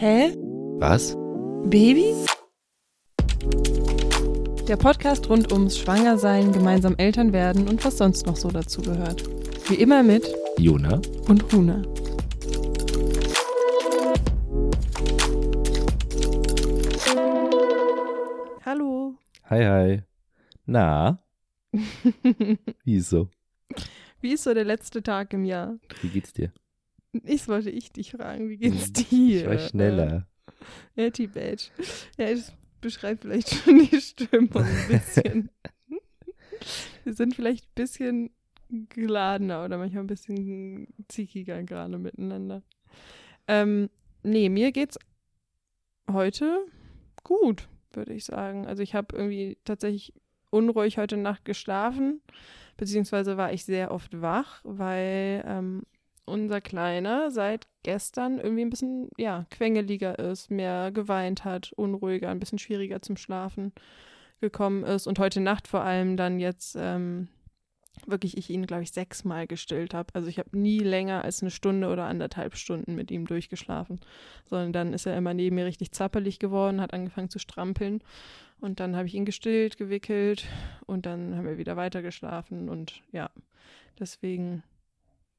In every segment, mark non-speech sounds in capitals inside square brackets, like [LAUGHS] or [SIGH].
Hä? Was? Baby? Der Podcast rund ums Schwangersein, gemeinsam Eltern werden und was sonst noch so dazu gehört. Wie immer mit Jona? und Huna. Hallo. Hi, hi. Na? [LAUGHS] Wie ist so? Wie ist so der letzte Tag im Jahr? Wie geht's dir? Ich wollte ich dich fragen, wie geht's [LAUGHS] dir? Ich war schneller. Ja, T-Badge. Ja, das beschreibt vielleicht [LAUGHS] schon die Stimmung ein bisschen. [LAUGHS] Wir sind vielleicht ein bisschen geladener oder manchmal ein bisschen zickiger gerade miteinander. Ähm, nee, mir geht's heute gut, würde ich sagen. Also ich habe irgendwie tatsächlich unruhig heute Nacht geschlafen, beziehungsweise war ich sehr oft wach, weil ähm, unser Kleiner seit gestern irgendwie ein bisschen, ja, quengeliger ist, mehr geweint hat, unruhiger, ein bisschen schwieriger zum Schlafen gekommen ist und heute Nacht vor allem dann jetzt ähm, wirklich ich ihn, glaube ich, sechsmal gestillt habe. Also ich habe nie länger als eine Stunde oder anderthalb Stunden mit ihm durchgeschlafen, sondern dann ist er immer neben mir richtig zappelig geworden, hat angefangen zu strampeln und dann habe ich ihn gestillt, gewickelt und dann haben wir wieder weitergeschlafen und ja, deswegen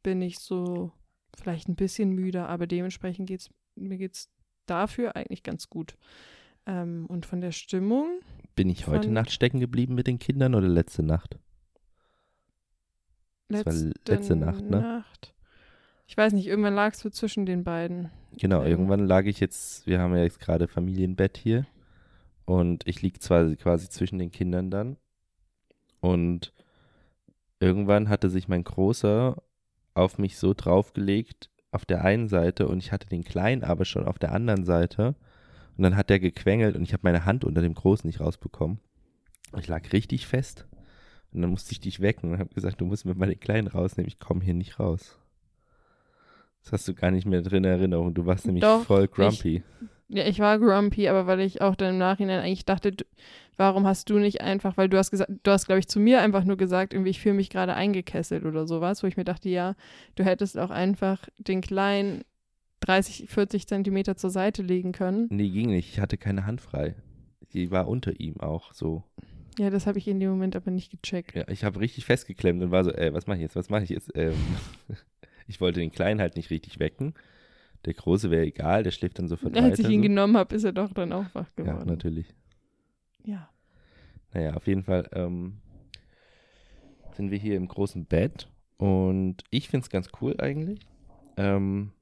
bin ich so vielleicht ein bisschen müde, aber dementsprechend geht's mir geht's dafür eigentlich ganz gut. Ähm, und von der Stimmung, Bin ich heute Nacht stecken geblieben mit den Kindern oder letzte Nacht? Das war letzte Nacht, ne? Nacht. Ich weiß nicht, irgendwann lagst du zwischen den beiden. Genau, Ähm. irgendwann lag ich jetzt, wir haben ja jetzt gerade Familienbett hier und ich lieg zwar quasi zwischen den Kindern dann und irgendwann hatte sich mein Großer auf mich so draufgelegt auf der einen Seite und ich hatte den Kleinen aber schon auf der anderen Seite und dann hat der gequengelt und ich habe meine Hand unter dem Großen nicht rausbekommen. Ich lag richtig fest und dann musste ich dich wecken und habe gesagt, du musst mir mal den Kleinen rausnehmen, ich komme hier nicht raus. Das hast du gar nicht mehr drin in Erinnerung. Du warst nämlich Doch, voll grumpy. Ja, ich war grumpy, aber weil ich auch dann im Nachhinein eigentlich dachte, du, warum hast du nicht einfach, weil du hast gesagt, du hast, glaube ich, zu mir einfach nur gesagt, irgendwie, ich fühle mich gerade eingekesselt oder sowas, wo ich mir dachte, ja, du hättest auch einfach den kleinen 30, 40 Zentimeter zur Seite legen können. Nee, ging nicht. Ich hatte keine Hand frei. Die war unter ihm auch so. Ja, das habe ich in dem Moment aber nicht gecheckt. Ja, ich habe richtig festgeklemmt und war so, ey, was mache ich jetzt? Was mache ich jetzt? Ähm, [LAUGHS] ich wollte den Kleinen halt nicht richtig wecken. Der Große wäre egal, der schläft dann sofort Als ich weiter. ihn so. genommen habe, ist er doch dann auch wach Ja, geworden. natürlich. Ja. Naja, auf jeden Fall ähm, sind wir hier im großen Bett und ich finde es ganz cool eigentlich. Ähm,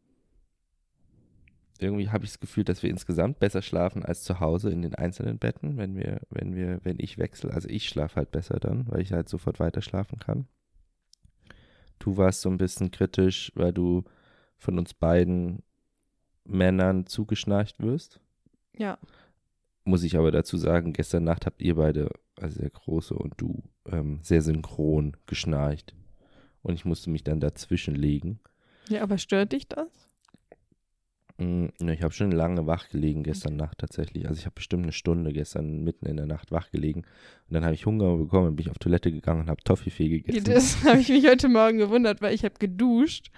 irgendwie habe ich das Gefühl, dass wir insgesamt besser schlafen als zu Hause in den einzelnen Betten, wenn wir, wenn wir, wenn ich wechsle. Also ich schlafe halt besser dann, weil ich halt sofort weiter schlafen kann. Du warst so ein bisschen kritisch, weil du von uns beiden Männern zugeschnarcht wirst. Ja. Muss ich aber dazu sagen, gestern Nacht habt ihr beide, also der Große und du, ähm, sehr synchron geschnarcht. Und ich musste mich dann dazwischen legen. Ja, aber stört dich das? Mm, ne, Ich habe schon lange wach gelegen gestern Nacht tatsächlich. Also ich habe bestimmt eine Stunde gestern mitten in der Nacht wach gelegen. Und dann habe ich Hunger bekommen, bin ich auf Toilette gegangen und habe Toffifee gegessen. Das [LAUGHS] habe ich mich heute Morgen gewundert, weil ich habe geduscht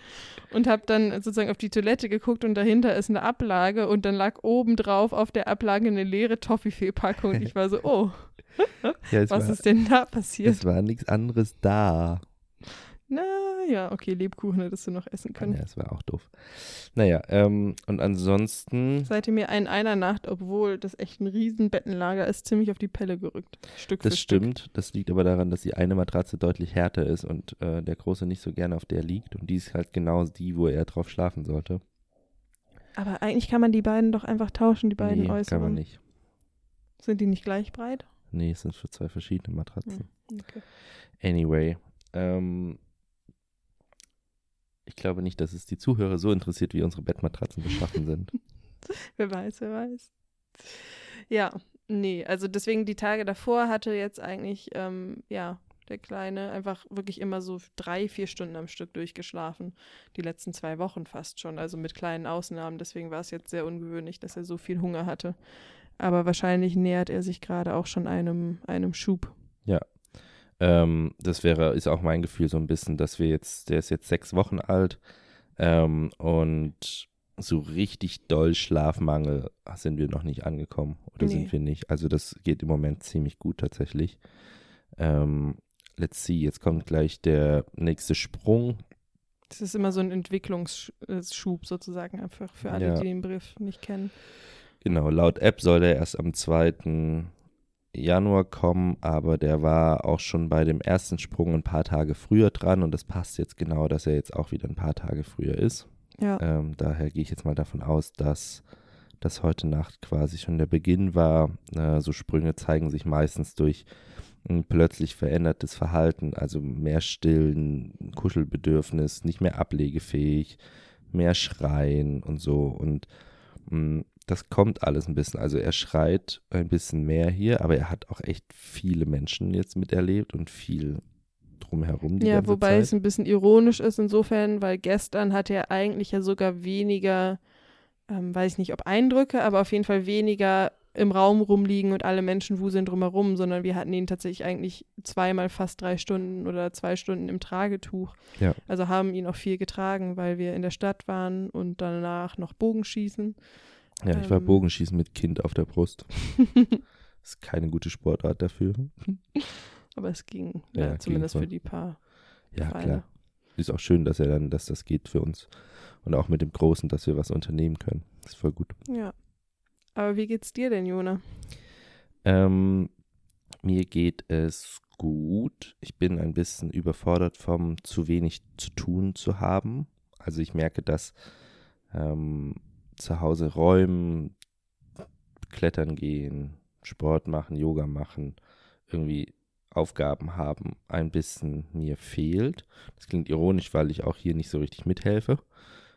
und habe dann sozusagen auf die Toilette geguckt und dahinter ist eine Ablage und dann lag oben drauf auf der Ablage eine leere Toffifee-Packung und ich war so, oh, [LAUGHS] ja, was war, ist denn da passiert? es war nichts anderes da. Na ja, okay, Lebkuchen hättest du noch essen können. Ja, es war auch doof. Naja, ähm, und ansonsten, Seid ihr mir in einer Nacht, obwohl das echt ein riesen Bettenlager ist, ziemlich auf die Pelle gerückt. Stück für das Stück. stimmt. Das liegt aber daran, dass die eine Matratze deutlich härter ist und äh, der Große nicht so gerne auf der liegt. Und die ist halt genau die, wo er drauf schlafen sollte. Aber eigentlich kann man die beiden doch einfach tauschen, die beiden nee, äußeren. kann man nicht. Sind die nicht gleich breit? Nee, es sind für zwei verschiedene Matratzen. Okay. Anyway, ähm, ich glaube nicht, dass es die Zuhörer so interessiert, wie unsere Bettmatratzen beschaffen sind. [LAUGHS] Wer weiß, wer weiß. Ja, nee, also deswegen die Tage davor hatte jetzt eigentlich, ähm, ja, der Kleine einfach wirklich immer so drei, vier Stunden am Stück durchgeschlafen. Die letzten zwei Wochen fast schon, also mit kleinen Ausnahmen. Deswegen war es jetzt sehr ungewöhnlich, dass er so viel Hunger hatte. Aber wahrscheinlich nähert er sich gerade auch schon einem, einem Schub. Ähm, das wäre, ist auch mein Gefühl so ein bisschen, dass wir jetzt, der ist jetzt sechs Wochen alt ähm, und so richtig doll Schlafmangel sind wir noch nicht angekommen oder Nee. sind wir nicht. Also das geht im Moment ziemlich gut tatsächlich. Ähm, let's see, jetzt kommt gleich der nächste Sprung. Das ist immer so ein Entwicklungsschub sozusagen, einfach für alle, Ja. die den Begriff nicht kennen. Genau, laut App soll der erst am 2. Januar kommen, aber der war auch schon bei dem ersten Sprung ein paar Tage früher dran und das passt jetzt genau, dass er jetzt auch wieder ein paar Tage früher ist. Ja, Ähm, daher gehe ich jetzt mal davon aus, dass das heute Nacht quasi schon der Beginn war. Äh, so Sprünge zeigen sich meistens durch ein plötzlich verändertes Verhalten, also mehr Stillen, Kuschelbedürfnis, nicht mehr ablegefähig, mehr Schreien und so. Und mh, das kommt alles ein bisschen. Also er schreit ein bisschen mehr hier, aber er hat auch echt viele Menschen jetzt miterlebt und viel drumherum. Ja wobei Zeit. es ein bisschen ironisch ist insofern, weil gestern hatte er eigentlich ja sogar weniger, ähm, weiß ich nicht, ob Eindrücke, aber auf jeden Fall weniger im Raum rumliegen und alle Menschen wuseln drumherum, sondern wir hatten ihn tatsächlich eigentlich zweimal fast drei Stunden oder zwei Stunden im Tragetuch. Ja. Also haben ihn auch viel getragen, weil wir in der Stadt waren und danach noch Bogenschießen. Ja, ich war Ähm. Bogenschießen mit Kind auf der Brust. [LAUGHS] ist keine gute Sportart dafür. [LAUGHS] Aber es ging, Ja, ja, ging zumindest voll. für die paar. Ja, Pfeile. klar. Ist auch schön, dass er dann, dass das geht für uns. Und auch mit dem Großen, dass wir was unternehmen können. ist voll gut. Ja. Aber wie geht's dir denn, Jona? Ähm, mir geht es gut. Ich bin ein bisschen überfordert vom zu wenig zu tun zu haben. Also ich merke, dass ähm, zu Hause räumen, klettern gehen, Sport machen, Yoga machen, irgendwie Aufgaben haben, ein bisschen mir fehlt. Das klingt ironisch, weil ich auch hier nicht so richtig mithelfe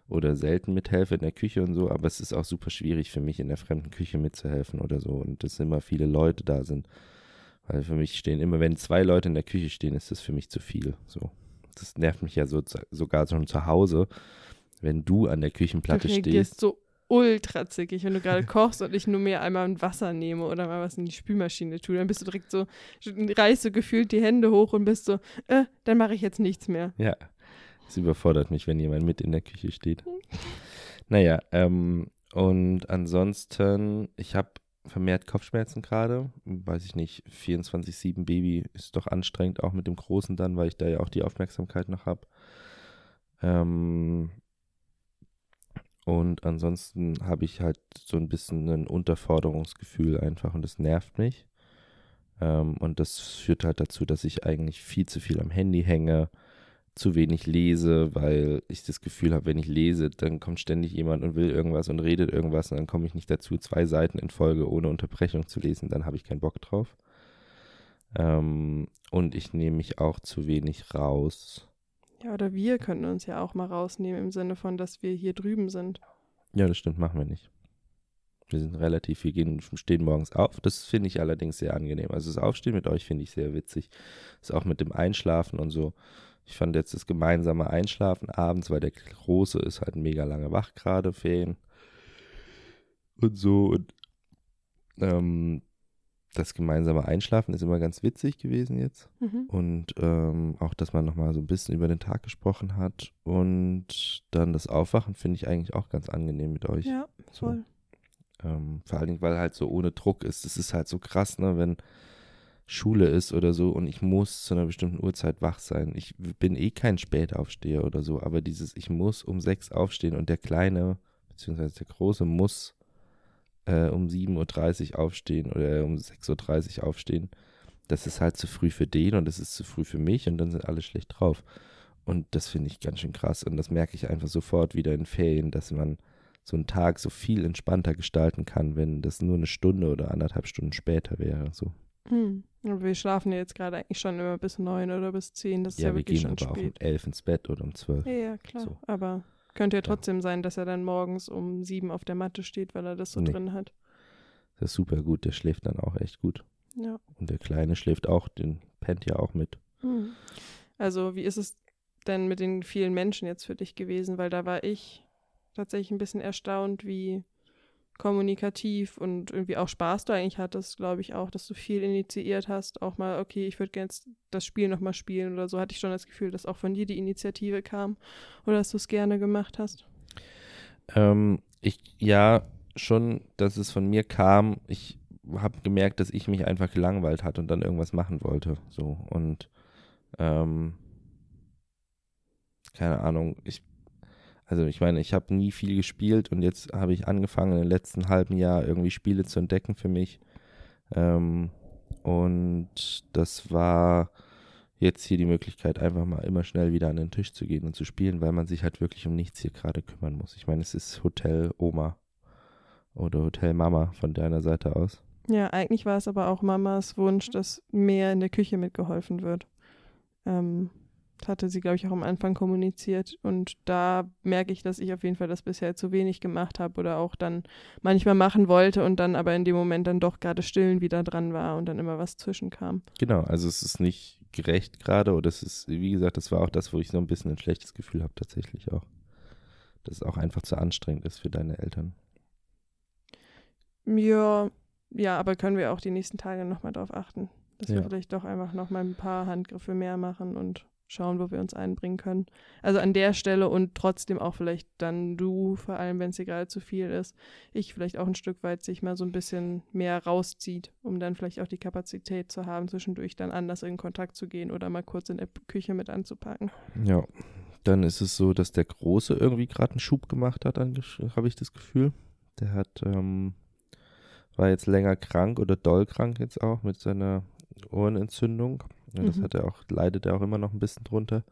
oder selten mithelfe in der Küche und so, aber es ist auch super schwierig für mich in der fremden Küche mitzuhelfen oder so und dass immer viele Leute da sind. Weil für mich stehen immer, wenn zwei Leute in der Küche stehen, ist das für mich zu viel. So. Das nervt mich ja so, sogar schon zu Hause, wenn du an der Küchenplatte du stehst. so ultra zickig, wenn du gerade kochst und ich nur mir einmal ein Wasser nehme oder mal was in die Spülmaschine tue. Dann bist du direkt so, reißt du gefühlt die Hände hoch und bist so, äh, dann mache ich jetzt nichts mehr. Ja, es überfordert mich, wenn jemand mit in der Küche steht. Naja, ähm, und ansonsten, ich habe vermehrt Kopfschmerzen gerade. Weiß ich nicht, 24-7 Baby ist doch anstrengend, auch mit dem Großen dann, weil ich da ja auch die Aufmerksamkeit noch habe. Ähm, und ansonsten habe ich halt so ein bisschen ein Unterforderungsgefühl einfach und das nervt mich. Ähm, und das führt halt dazu, dass ich eigentlich viel zu viel am Handy hänge, zu wenig lese, weil ich das Gefühl habe, wenn ich lese, dann kommt ständig jemand und will irgendwas und redet irgendwas und dann komme ich nicht dazu, zwei Seiten in Folge ohne Unterbrechung zu lesen, dann habe ich keinen Bock drauf. Ähm, und ich nehme mich auch zu wenig raus. Ja, oder wir könnten uns ja auch mal rausnehmen im Sinne von, dass wir hier drüben sind. Ja, das stimmt, machen wir nicht. Wir sind relativ, wir gehen, stehen morgens auf. Das finde ich allerdings sehr angenehm. Also das Aufstehen mit euch finde ich sehr witzig. Das auch mit dem Einschlafen und so. Ich fand jetzt das gemeinsame Einschlafen abends, weil der Große ist halt mega lange wach gerade, Ferien. Und so. Und ähm, das gemeinsame Einschlafen ist immer ganz witzig gewesen jetzt. Mhm. Und ähm, auch, dass man nochmal so ein bisschen über den Tag gesprochen hat. Und dann das Aufwachen finde ich eigentlich auch ganz angenehm mit euch. Ja, So. voll. Ähm, vor allen Dingen, weil halt so ohne Druck ist. Es ist halt so krass, ne, wenn Schule ist oder so und ich muss zu einer bestimmten Uhrzeit wach sein. Ich bin eh kein Spätaufsteher oder so, aber dieses, ich muss um sechs aufstehen und der Kleine, beziehungsweise der Große, muss äh, um 7.30 Uhr aufstehen oder um 6.30 Uhr aufstehen. Das ist halt zu früh für den und das ist zu früh für mich und dann sind alle schlecht drauf. Und das finde ich ganz schön krass und das merke ich einfach sofort wieder in Ferien, dass man so einen Tag so viel entspannter gestalten kann, wenn das nur eine Stunde oder anderthalb Stunden später wäre. So. Hm. Wir schlafen ja jetzt gerade eigentlich schon immer bis neun oder bis zehn. Das ist Ja, ja, wir wirklich gehen schon aber auch um spät. elf ins Bett oder um zwölf. Ja, ja, klar. So. Aber könnte ja trotzdem sein, dass er dann morgens um sieben auf der Matte steht, weil er das so Nee. drin hat. Das ist super gut, der schläft dann auch echt gut. Ja. Und der Kleine schläft auch, den pennt ja auch mit. Hm. Also, wie ist es denn mit den vielen Menschen jetzt für dich gewesen? Weil da war ich tatsächlich ein bisschen erstaunt, wie kommunikativ und irgendwie auch Spaß du eigentlich hattest, glaube ich auch, dass du viel initiiert hast. Auch mal, okay, ich würde gerne das Spiel nochmal spielen oder so. Hatte ich schon das Gefühl, dass auch von dir die Initiative kam oder dass du es gerne gemacht hast. Ähm, ich, ja, schon, dass es von mir kam. Ich habe gemerkt, dass ich mich einfach gelangweilt hat und dann irgendwas machen wollte. So und ähm, keine Ahnung, ich also ich meine, ich habe nie viel gespielt und jetzt habe ich angefangen, im letzten halben Jahr irgendwie Spiele zu entdecken für mich. Ähm, und das war jetzt hier die Möglichkeit, einfach mal immer schnell wieder an den Tisch zu gehen und zu spielen, weil man sich halt wirklich um nichts hier gerade kümmern muss. Ich meine, es ist Hotel Oma oder Hotel Mama von deiner Seite aus. Ja, eigentlich war es aber auch Mamas Wunsch, dass mehr in der Küche mitgeholfen wird. Ähm, hatte sie, glaube ich, auch am Anfang kommuniziert. Und da merke ich, dass ich auf jeden Fall das bisher zu wenig gemacht habe oder auch dann manchmal machen wollte und dann aber in dem Moment dann doch gerade stillen wieder dran war und dann immer was zwischenkam. Genau, also es ist nicht gerecht gerade oder es ist, wie gesagt, das war auch das, wo ich so ein bisschen ein schlechtes Gefühl habe, tatsächlich auch. Dass es auch einfach zu anstrengend ist für deine Eltern. Ja, ja, aber können wir auch die nächsten Tage nochmal darauf achten, dass Ja. wir vielleicht doch einfach nochmal ein paar Handgriffe mehr machen und schauen, wo wir uns einbringen können. Also an der Stelle und trotzdem auch vielleicht dann du, vor allem wenn es dir gerade zu viel ist, ich vielleicht auch ein Stück weit sich mal so ein bisschen mehr rauszieht, um dann vielleicht auch die Kapazität zu haben, zwischendurch dann anders in Kontakt zu gehen oder mal kurz in der Küche mit anzupacken. Ja, dann ist es so, dass der Große irgendwie gerade einen Schub gemacht hat, habe ich das Gefühl. Der hat, ähm, war jetzt länger krank oder doll krank jetzt auch mit seiner Ohrenentzündung. Ja, das Mhm. hat er auch, leidet er auch immer noch ein bisschen drunter.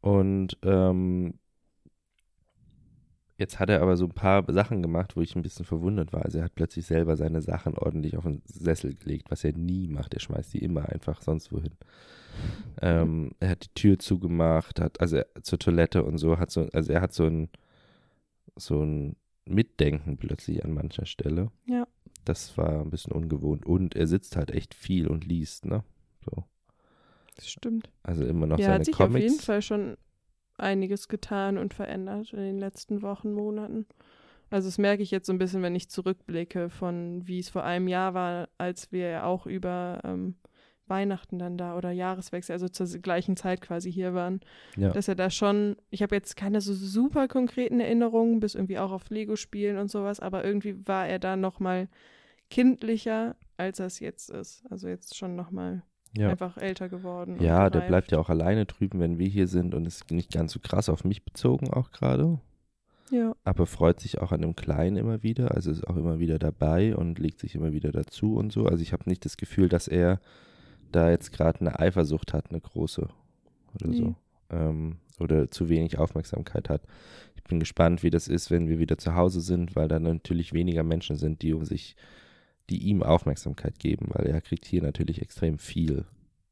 Und ähm, jetzt hat er aber so ein paar Sachen gemacht, wo ich ein bisschen verwundert war. Also er hat plötzlich selber seine Sachen ordentlich auf den Sessel gelegt, was er nie macht. Er schmeißt die immer einfach sonst wohin. Ähm, er hat die Tür zugemacht, hat also er, zur Toilette und so, hat so, also er hat so ein so ein Mitdenken plötzlich an mancher Stelle. Ja. Das war ein bisschen ungewohnt. Und er sitzt halt echt viel und liest, ne? Das stimmt. Also immer noch ja, seine hat sich Comics. auf jeden Fall schon einiges getan und verändert in den letzten Wochen, Monaten. Also das merke ich jetzt so ein bisschen, wenn ich zurückblicke von wie es vor einem Jahr war, als wir ja auch über ähm, Weihnachten dann da oder Jahreswechsel, also zur gleichen Zeit quasi hier waren, Ja. dass er da schon, ich habe jetzt keine so super konkreten Erinnerungen, bis irgendwie auch auf Lego spielen und sowas, aber irgendwie war er da noch mal kindlicher, als er es jetzt ist. Also jetzt schon noch mal ja. einfach älter geworden. Ja, der bleibt ja auch alleine drüben, wenn wir hier sind und ist nicht ganz so krass auf mich bezogen auch gerade. Ja. Aber freut sich auch an dem Kleinen immer wieder, also ist auch immer wieder dabei und legt sich immer wieder dazu und so. Also ich habe nicht das Gefühl, dass er da jetzt gerade eine Eifersucht hat, eine große oder so. Nee. Ähm, oder zu wenig Aufmerksamkeit hat. Ich bin gespannt, wie das ist, wenn wir wieder zu Hause sind, weil da natürlich weniger Menschen sind, die um sich, die ihm Aufmerksamkeit geben, weil er kriegt hier natürlich extrem viel.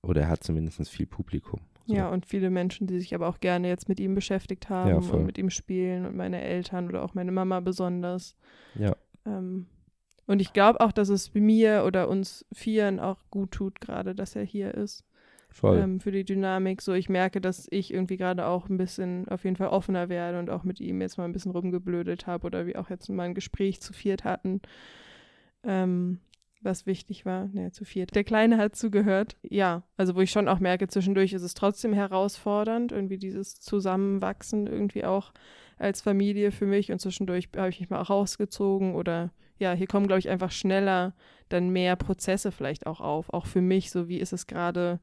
Oder er hat zumindest viel Publikum. So. Ja, und viele Menschen, die sich aber auch gerne jetzt mit ihm beschäftigt haben Ja, und mit ihm spielen und meine Eltern oder auch meine Mama besonders. Ja. Ähm, und ich glaube auch, dass es mir oder uns Vieren auch gut tut, gerade, dass er hier ist. Voll. Ähm, für die Dynamik. So, ich merke, dass ich irgendwie gerade auch ein bisschen auf jeden Fall offener werde und auch mit ihm jetzt mal ein bisschen rumgeblödelt habe oder wir auch jetzt mal ein Gespräch zu viert hatten. Ähm, was wichtig war, ne, zu viert. Der Kleine hat zugehört. Ja, also wo ich schon auch merke, zwischendurch ist es trotzdem herausfordernd, irgendwie dieses Zusammenwachsen irgendwie auch als Familie für mich und zwischendurch habe ich mich mal auch rausgezogen oder ja, hier kommen, glaube ich, einfach schneller dann mehr Prozesse vielleicht auch auf, auch für mich, so wie ist es gerade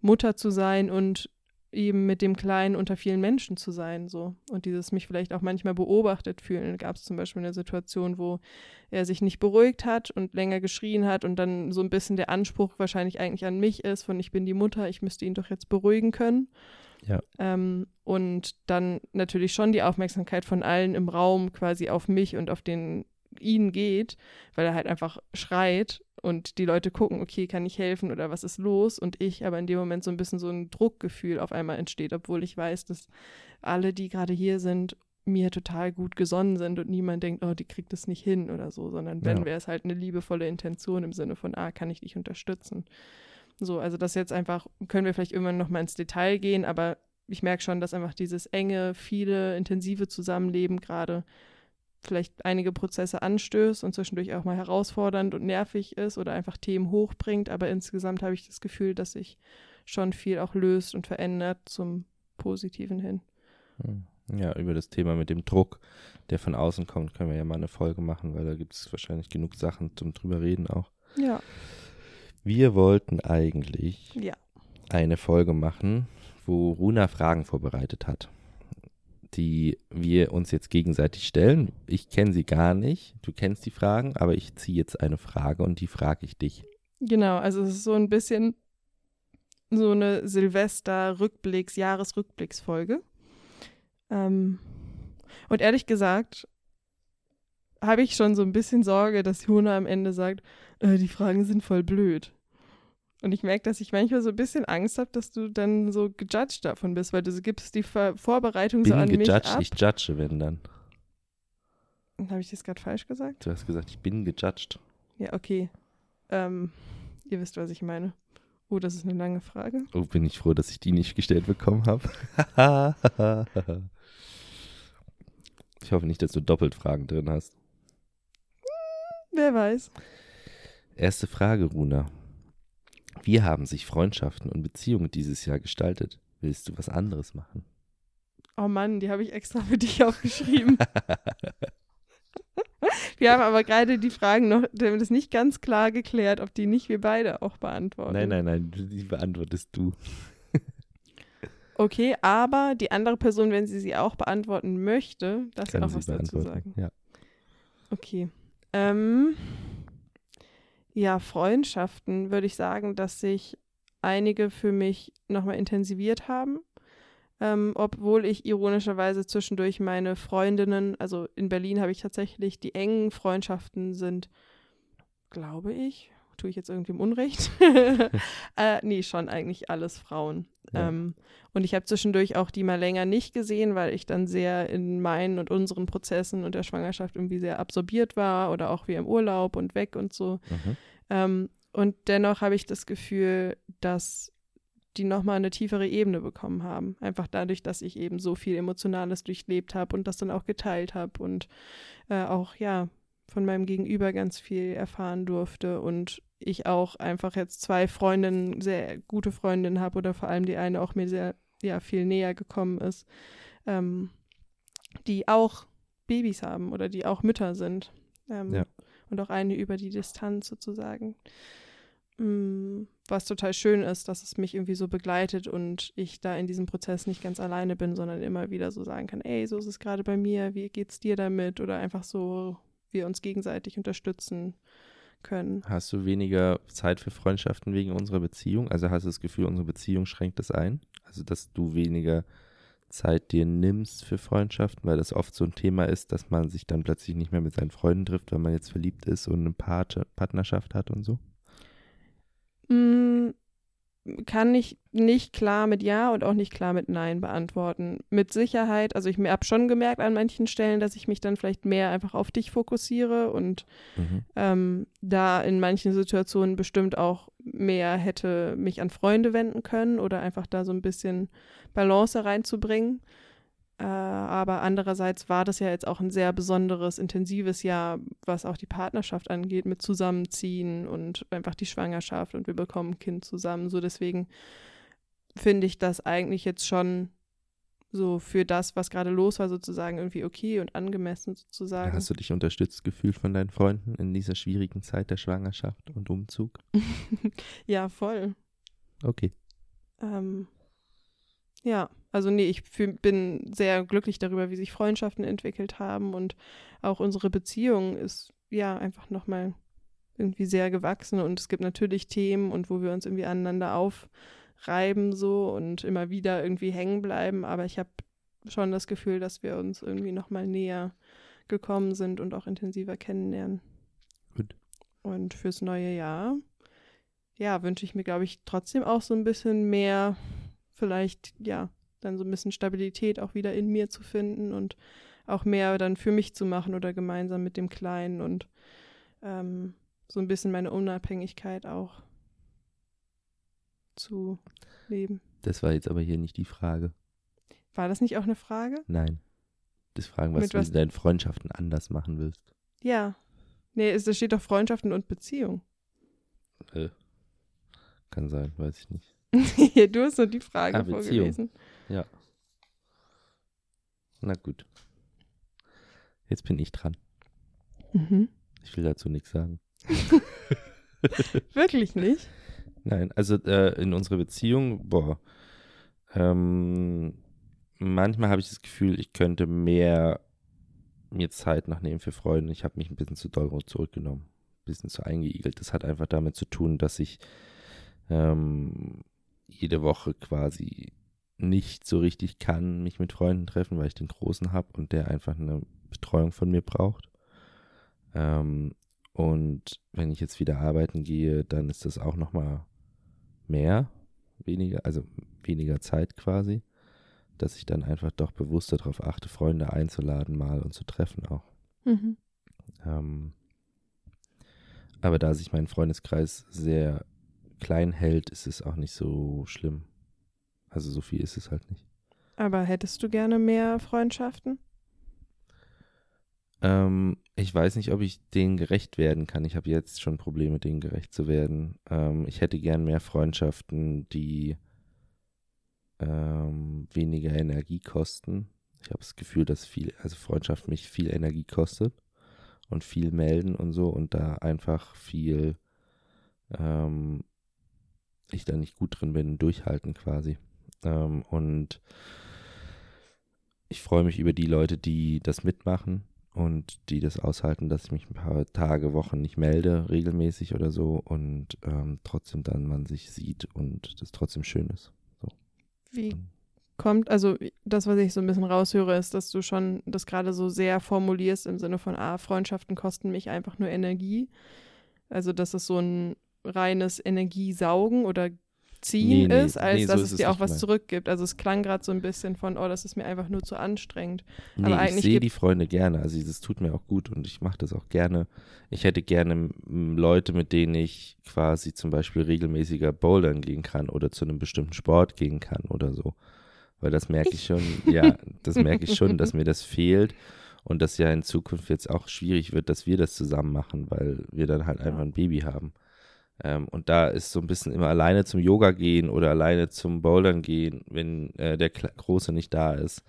Mutter zu sein und eben mit dem Kleinen unter vielen Menschen zu sein, so. Und dieses mich vielleicht auch manchmal beobachtet fühlen. Gab es zum Beispiel eine Situation, wo er sich nicht beruhigt hat und länger geschrien hat und dann so ein bisschen der Anspruch wahrscheinlich eigentlich an mich ist, von ich bin die Mutter, ich müsste ihn doch jetzt beruhigen können. Ja. Ähm, und dann natürlich schon die Aufmerksamkeit von allen im Raum quasi auf mich und auf den ihn geht, weil er halt einfach schreit und die Leute gucken, okay, kann ich helfen oder was ist los? Und ich aber in dem Moment so ein bisschen so ein Druckgefühl auf einmal entsteht, obwohl ich weiß, dass alle, die gerade hier sind, mir total gut gesonnen sind und niemand denkt, oh, die kriegt es nicht hin oder so, sondern wenn, Ja. wäre es halt eine liebevolle Intention im Sinne von, ah, kann ich dich unterstützen? So, also das jetzt einfach, können wir vielleicht irgendwann nochmal ins Detail gehen, aber ich merke schon, dass einfach dieses enge, viele, intensive Zusammenleben gerade vielleicht einige Prozesse anstößt und zwischendurch auch mal herausfordernd und nervig ist oder einfach Themen hochbringt. Aber insgesamt habe ich das Gefühl, dass sich schon viel auch löst und verändert zum Positiven hin. Hm. Ja, über das Thema mit dem Druck, der von außen kommt, können wir ja mal eine Folge machen, weil da gibt es wahrscheinlich genug Sachen zum drüber reden auch. Ja. Wir wollten eigentlich Ja. eine Folge machen, wo Runa Fragen vorbereitet hat, die wir uns jetzt gegenseitig stellen. Ich kenne sie gar nicht, du kennst die Fragen, aber ich ziehe jetzt eine Frage und die frage ich dich. Genau, also es ist so ein bisschen so eine Silvester-Rückblicks-, Jahresrückblicksfolge. Ähm, und ehrlich gesagt habe ich schon so ein bisschen Sorge, dass Jona am Ende sagt, äh, die Fragen sind voll blöd. Und ich merke, dass ich manchmal so ein bisschen Angst habe, dass du dann so gejudged davon bist, weil du so gibst die Ver Vorbereitung Bin so an mich gejudged, ab. ich judge, wenn dann. Habe ich das gerade falsch gesagt? Du hast gesagt, ich bin gejudged. Ja, okay. Ähm, ihr wisst, was ich meine. Oh, das ist eine lange Frage. Oh, bin ich froh, dass ich die nicht gestellt bekommen habe. [LAUGHS] ich hoffe nicht, dass du doppelt Fragen drin hast. Wer weiß. Erste Frage, Runa. Wie haben sich Freundschaften und Beziehungen dieses Jahr gestaltet? Willst du was anderes machen? Oh Mann, die habe ich extra für dich [LAUGHS] aufgeschrieben. [LAUGHS] Wir haben aber gerade die Fragen noch, das ist nicht ganz klar geklärt, ob die nicht wir beide auch beantworten. Nein, nein, nein, die beantwortest du. [LAUGHS] Okay, aber die andere Person, wenn sie sie auch beantworten möchte, darf sie Kann auch was dazu sagen. Ja. Okay. Ähm, ja, Freundschaften würde ich sagen, dass sich einige für mich nochmal intensiviert haben. Ähm, obwohl ich ironischerweise zwischendurch meine Freundinnen, also in Berlin habe ich tatsächlich die engen Freundschaften sind, glaube ich, tue ich jetzt irgendwem Unrecht? [LAUGHS] äh, nee, schon eigentlich alles Frauen. Ja. Ähm, und ich habe zwischendurch auch die mal länger nicht gesehen, weil ich dann sehr in meinen und unseren Prozessen und der Schwangerschaft irgendwie sehr absorbiert war oder auch wie im Urlaub und weg und so. Mhm. Ähm, und dennoch habe ich das Gefühl, dass die nochmal eine tiefere Ebene bekommen haben. Einfach dadurch, dass ich eben so viel Emotionales durchlebt habe und das dann auch geteilt habe und äh, auch, ja, von meinem Gegenüber ganz viel erfahren durfte und ich auch einfach jetzt zwei Freundinnen, sehr gute Freundinnen habe oder vor allem die eine auch mir sehr, ja, viel näher gekommen ist, ähm, die auch Babys haben oder die auch Mütter sind. Ähm, Ja. Und auch eine über die Distanz sozusagen. Mm, Was total schön ist, dass es mich irgendwie so begleitet und ich da in diesem Prozess nicht ganz alleine bin, sondern immer wieder so sagen kann, ey, so ist es gerade bei mir, wie geht's dir damit? Oder einfach so, wir uns gegenseitig unterstützen können. Hast du weniger Zeit für Freundschaften wegen unserer Beziehung? Also hast du das Gefühl, unsere Beziehung schränkt das ein? Also dass du weniger Zeit dir nimmst für Freundschaften, weil das oft so ein Thema ist, dass man sich dann plötzlich nicht mehr mit seinen Freunden trifft, weil man jetzt verliebt ist und eine Part Partnerschaft hat und so? Mm, Kann ich nicht klar mit Ja und auch nicht klar mit Nein beantworten. Mit Sicherheit, also ich habe schon gemerkt an manchen Stellen, dass ich mich dann vielleicht mehr einfach auf dich fokussiere und Mhm. ähm, da in manchen Situationen bestimmt auch mehr hätte mich an Freunde wenden können oder einfach da so ein bisschen Balance reinzubringen. Äh, aber andererseits war das ja jetzt auch ein sehr besonderes, intensives Jahr, was auch die Partnerschaft angeht, mit Zusammenziehen und einfach die Schwangerschaft und wir bekommen ein Kind zusammen. So deswegen finde ich das eigentlich jetzt schon so für das, was gerade los war, sozusagen irgendwie okay und angemessen sozusagen. Hast du dich unterstützt gefühlt von deinen Freunden in dieser schwierigen Zeit der Schwangerschaft und Umzug? [LAUGHS] ja, voll. Okay. Ähm, ja, also nee, ich fühl, bin sehr glücklich darüber, wie sich Freundschaften entwickelt haben und auch unsere Beziehung ist ja einfach nochmal irgendwie sehr gewachsen und es gibt natürlich Themen und wo wir uns irgendwie aneinander aufreiben so und immer wieder irgendwie hängen bleiben, aber ich habe schon das Gefühl, dass wir uns irgendwie nochmal näher gekommen sind und auch intensiver kennenlernen. Gut. Und fürs neue Jahr, ja, wünsche ich mir, glaube ich, trotzdem auch so ein bisschen mehr vielleicht, ja, dann so ein bisschen Stabilität auch wieder in mir zu finden und auch mehr dann für mich zu machen oder gemeinsam mit dem Kleinen und ähm, so ein bisschen meine Unabhängigkeit auch zu leben. Das war jetzt aber hier nicht die Frage. War das nicht auch eine Frage? Nein. Das Fragen, was Mit du was- in deinen Freundschaften anders machen willst. Ja. Nee, es, da steht doch Freundschaften und Beziehung. Äh, kann sein, weiß ich nicht. [LAUGHS] du hast nur die Frage Ah, Beziehung. Vorgelesen. Na gut. Jetzt bin ich dran. Mhm. Ich will dazu nichts sagen. [LAUGHS] Wirklich nicht? Nein, also äh, in unserer Beziehung, boah, ähm, manchmal habe ich das Gefühl, ich könnte mehr mir Zeit nachnehmen für Freunde. Ich habe mich ein bisschen zu doll zurückgenommen, ein bisschen zu eingeigelt. Das hat einfach damit zu tun, dass ich ähm, jede Woche quasi nicht so richtig kann, mich mit Freunden treffen, weil ich den Großen habe und der einfach eine Betreuung von mir braucht. Ähm, und wenn ich jetzt wieder arbeiten gehe, dann ist das auch nochmal mehr, weniger, also weniger Zeit quasi, dass ich dann einfach doch bewusster darauf achte, Freunde einzuladen mal und zu treffen auch. Mhm. Ähm, aber da sich mein Freundeskreis sehr klein hält, ist es auch nicht so schlimm. Also so viel ist es halt nicht. Aber hättest du gerne mehr Freundschaften? Ähm, ich weiß nicht, ob ich denen gerecht werden kann. Ich habe jetzt schon Probleme, denen gerecht zu werden. Ähm, ich hätte gern mehr Freundschaften, die ähm, weniger Energie kosten. Ich habe das Gefühl, dass viel, also Freundschaft mich viel Energie kostet und viel melden und so und da einfach viel ähm, ich da nicht gut drin bin, durchhalten quasi. Ähm, und ich freue mich über die Leute, die das mitmachen und die das aushalten, dass ich mich ein paar Tage, Wochen nicht melde, regelmäßig oder so und ähm, trotzdem dann man sich sieht und das trotzdem schön ist. So. Wie kommt, also das, was ich so ein bisschen raushöre, ist, dass du schon das gerade so sehr formulierst im Sinne von, ah, Freundschaften kosten mich einfach nur Energie. Also, dass es so ein reines Energiesaugen oder ziehen Nee, nee, ist, als nee, so dass ist es dir auch was gemeint. zurückgibt. Also es klang gerade so ein bisschen von, oh, das ist mir einfach nur zu anstrengend. Aber ich eigentlich sehe gibt- die Freunde gerne. Also das tut mir auch gut und ich mache das auch gerne. Ich hätte gerne Leute, mit denen ich quasi zum Beispiel regelmäßiger bouldern gehen kann oder zu einem bestimmten Sport gehen kann oder so. Weil das merke ich [LAUGHS] schon, ja, das merke ich schon, dass mir das fehlt und dass ja in Zukunft jetzt auch schwierig wird, dass wir das zusammen machen, weil wir dann halt einfach ein Baby haben. Ähm, und da ist so ein bisschen immer alleine zum Yoga gehen oder alleine zum Bouldern gehen, wenn äh, der Kle Große nicht da ist.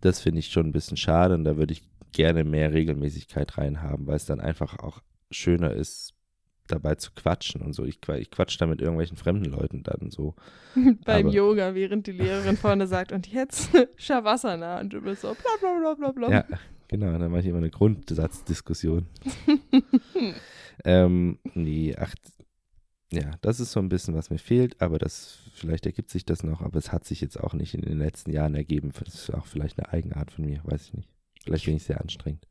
Das finde ich schon ein bisschen schade und da würde ich gerne mehr Regelmäßigkeit reinhaben, weil es dann einfach auch schöner ist, dabei zu quatschen und so. Ich, ich quatsch da mit irgendwelchen fremden Leuten dann so. [LAUGHS] Beim Aber- Yoga, während die Lehrerin [LAUGHS] vorne sagt, und jetzt [LAUGHS] Shavasana. Und du bist so bla bla bla bla bla. Ja, genau, dann mache ich immer eine Grundsatzdiskussion. ähm, nee, ach, ja, das ist so ein bisschen, was mir fehlt, aber das, vielleicht ergibt sich das noch, aber es hat sich jetzt auch nicht in den letzten Jahren ergeben. Das ist auch vielleicht eine Eigenart von mir, weiß ich nicht. Vielleicht bin ich sehr anstrengend.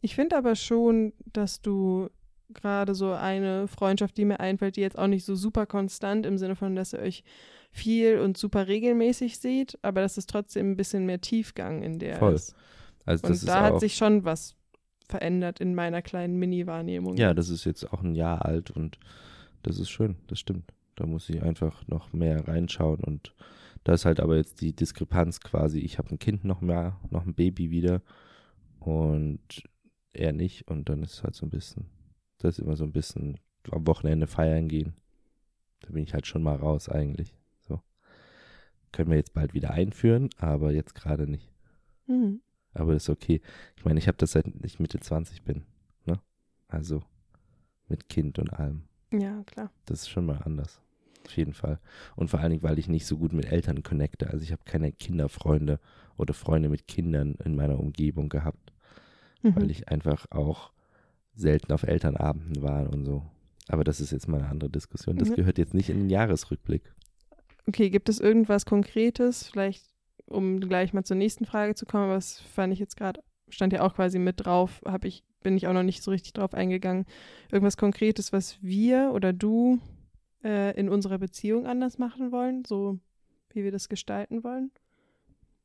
Ich finde aber schon, dass du gerade so eine Freundschaft, die mir einfällt, die jetzt auch nicht so super konstant im Sinne von, dass ihr euch viel und super regelmäßig seht, aber dass es trotzdem ein bisschen mehr Tiefgang in der Voll. ist. Also Und das da hat sich schon was verändert in meiner kleinen Mini-Wahrnehmung. ja, das ist jetzt auch ein Jahr alt und das ist schön, das stimmt. Da muss ich einfach noch mehr reinschauen und da ist halt aber jetzt die Diskrepanz quasi, ich habe ein Kind noch mehr, noch ein Baby wieder und er nicht und dann ist halt so ein bisschen, das ist immer so ein bisschen am Wochenende feiern gehen. Da bin ich halt schon mal raus eigentlich. So. Können wir jetzt bald wieder einführen, aber jetzt gerade nicht. Mhm. Aber das ist okay. Ich meine, ich habe das seit ich Mitte 20 bin. Ne? Also mit Kind und allem. Ja, klar. Das ist schon mal anders. Auf jeden Fall. Und vor allen Dingen, weil ich nicht so gut mit Eltern connecte. Also ich habe keine Kinderfreunde oder Freunde mit Kindern in meiner Umgebung gehabt, Mhm. weil ich einfach auch selten auf Elternabenden war und so. Aber das ist jetzt mal eine andere Diskussion. Das gehört jetzt nicht in den Jahresrückblick. Okay, gibt es irgendwas Konkretes, vielleicht um gleich mal zur nächsten Frage zu kommen, das fand ich jetzt gerade, stand ja auch quasi mit drauf, habe ich, bin ich auch noch nicht so richtig drauf eingegangen. Irgendwas Konkretes, was wir oder du äh, in unserer Beziehung anders machen wollen, so wie wir das gestalten wollen?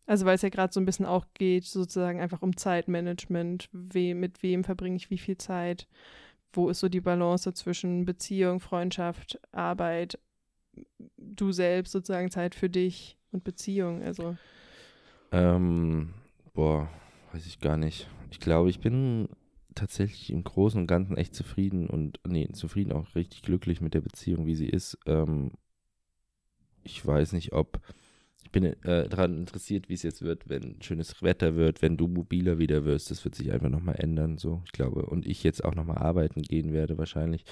Also weil es ja gerade so ein bisschen auch geht, sozusagen einfach um Zeitmanagement, we mit wem verbringe ich wie viel Zeit, wo ist so die Balance zwischen Beziehung, Freundschaft, Arbeit, du selbst sozusagen Zeit für dich und Beziehung. Also Ähm, boah, weiß ich gar nicht. Ich glaube, ich bin tatsächlich im Großen und Ganzen echt zufrieden und, nee, zufrieden auch richtig glücklich mit der Beziehung, wie sie ist. Ähm, ich weiß nicht, ob, ich bin äh, daran interessiert, wie es jetzt wird, wenn schönes Wetter wird, wenn du mobiler wieder wirst. Das wird sich einfach nochmal ändern, so, ich glaube. Und ich jetzt auch nochmal arbeiten gehen werde, wahrscheinlich.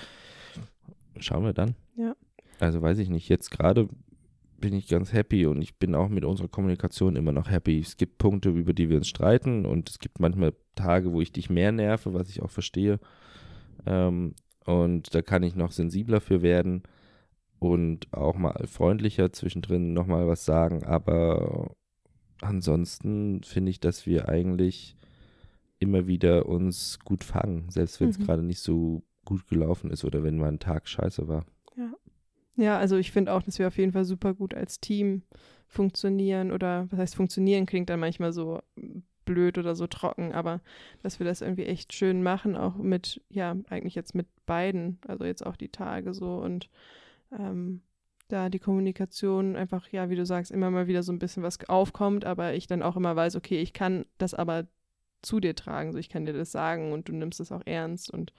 Schauen wir dann. Ja. Also weiß ich nicht. Jetzt gerade bin ich ganz happy und ich bin auch mit unserer Kommunikation immer noch happy. Es gibt Punkte, über die wir uns streiten und es gibt manchmal Tage, wo ich dich mehr nerve, was ich auch verstehe. Ähm, und da kann ich noch sensibler für werden und auch mal freundlicher zwischendrin nochmal was sagen. Aber ansonsten finde ich, dass wir eigentlich immer wieder uns gut fangen, selbst wenn es Mhm. gerade nicht so gut gelaufen ist oder wenn mal ein Tag scheiße war. Ja. Also ich finde auch, dass wir auf jeden Fall super gut als Team funktionieren oder was heißt funktionieren klingt dann manchmal so blöd oder so trocken, aber dass wir das irgendwie echt schön machen, auch mit, ja, eigentlich jetzt mit beiden, also jetzt auch die Tage so und ähm, da die Kommunikation einfach, ja, wie du sagst, immer mal wieder so ein bisschen was aufkommt, aber ich dann auch immer weiß, okay, ich kann das aber zu dir tragen, so ich kann dir das sagen und du nimmst es auch ernst und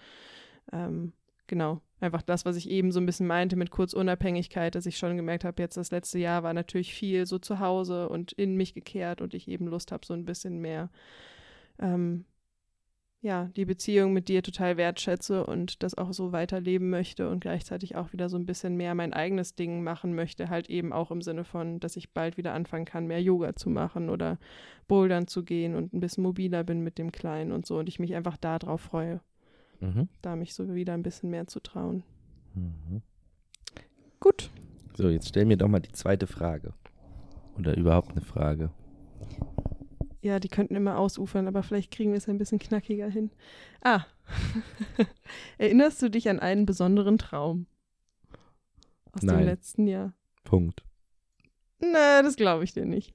ähm, genau, einfach das, was ich eben so ein bisschen meinte mit Kurzunabhängigkeit, dass ich schon gemerkt habe, jetzt das letzte Jahr war natürlich viel so zu Hause und in mich gekehrt und ich eben Lust habe, so ein bisschen mehr, ähm, ja, die Beziehung mit dir total wertschätze und das auch so weiterleben möchte und gleichzeitig auch wieder so ein bisschen mehr mein eigenes Ding machen möchte, halt eben auch im Sinne von, dass ich bald wieder anfangen kann, mehr Yoga zu machen oder Bouldern zu gehen und ein bisschen mobiler bin mit dem Kleinen und so und ich mich einfach darauf freue Mhm. da mich so wieder ein bisschen mehr zu trauen. Mhm. Gut. So, jetzt stell mir doch mal die zweite Frage. Oder überhaupt eine Frage. Ja, die könnten immer ausufern, aber vielleicht kriegen wir es ein bisschen knackiger hin. Ah. [LAUGHS] Erinnerst du dich an einen besonderen Traum? Aus Nein. dem letzten Jahr? Punkt. Na, das glaube ich dir nicht.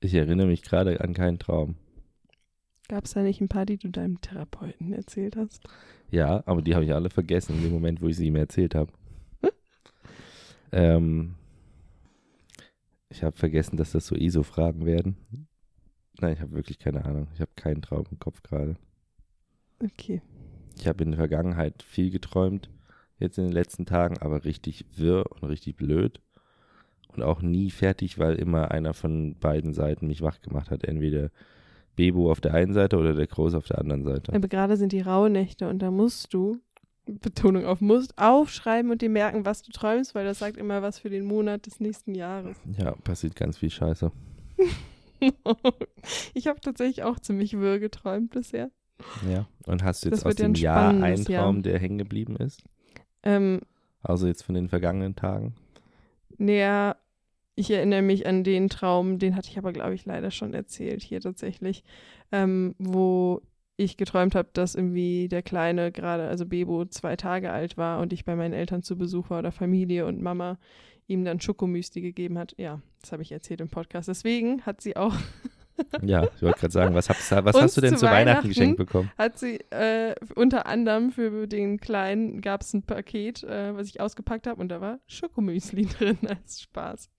Ich erinnere mich gerade an keinen Traum. Gab es da nicht ein paar, die du deinem Therapeuten erzählt hast? Ja, aber die habe ich alle vergessen in dem Moment, wo ich sie ihm erzählt habe. [LAUGHS] ähm, ich habe vergessen, dass das so ISO-Fragen werden. Nein, ich habe wirklich keine Ahnung. Ich habe keinen Traum im Kopf gerade. Okay. Ich habe in der Vergangenheit viel geträumt, jetzt in den letzten Tagen, aber richtig wirr und richtig blöd. Und auch nie fertig, weil immer einer von beiden Seiten mich wach gemacht hat. Entweder Bebo auf der einen Seite oder der Groß auf der anderen Seite. Aber gerade sind die Rauhnächte und da musst du, Betonung auf musst, aufschreiben und dir merken, was du träumst, weil das sagt immer was für den Monat des nächsten Jahres. Ja, passiert ganz viel Scheiße. [LAUGHS] ich habe tatsächlich auch ziemlich wirr geträumt bisher. Ja. Und hast du Das jetzt aus ja ein dem Jahr einen spannendes Jahr. Traum, der hängen geblieben ist? Ähm, Also jetzt von den vergangenen Tagen? Naja, ich erinnere mich an den Traum, den hatte ich aber, glaube ich, leider schon erzählt hier tatsächlich, ähm, wo ich geträumt habe, dass irgendwie der Kleine gerade, also Bebo, zwei Tage alt war und ich bei meinen Eltern zu Besuch war oder Familie und Mama ihm dann Schokomüsli gegeben hat. Ja, das habe ich erzählt im Podcast. Deswegen hat sie auch Ja, ich wollte gerade sagen, was, hast, was hast du denn zu Weihnachten Weihnachten geschenkt bekommen? hat sie äh, unter anderem für den Kleinen gab es ein Paket, äh, was ich ausgepackt habe und da war Schokomüsli [LAUGHS] drin als Spaß.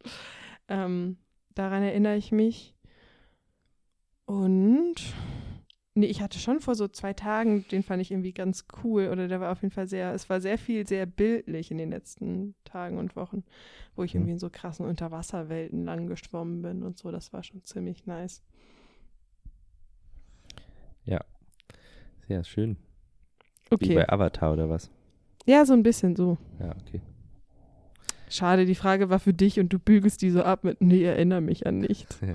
Ähm, daran erinnere ich mich. Und nee, ich hatte schon vor so zwei Tagen, den fand ich irgendwie ganz cool oder der war auf jeden Fall sehr, es war sehr viel, sehr bildlich in den letzten Tagen und Wochen, wo ich Hm. irgendwie in so krassen Unterwasserwelten lang geschwommen bin und so. Das war schon ziemlich nice. Sehr schön. Wie Okay. bei Avatar oder was? Ja, so ein bisschen so. Ja, okay. Schade, die Frage war für dich und du bügelst die so ab mit, nee, erinnere mich an nichts. Ja,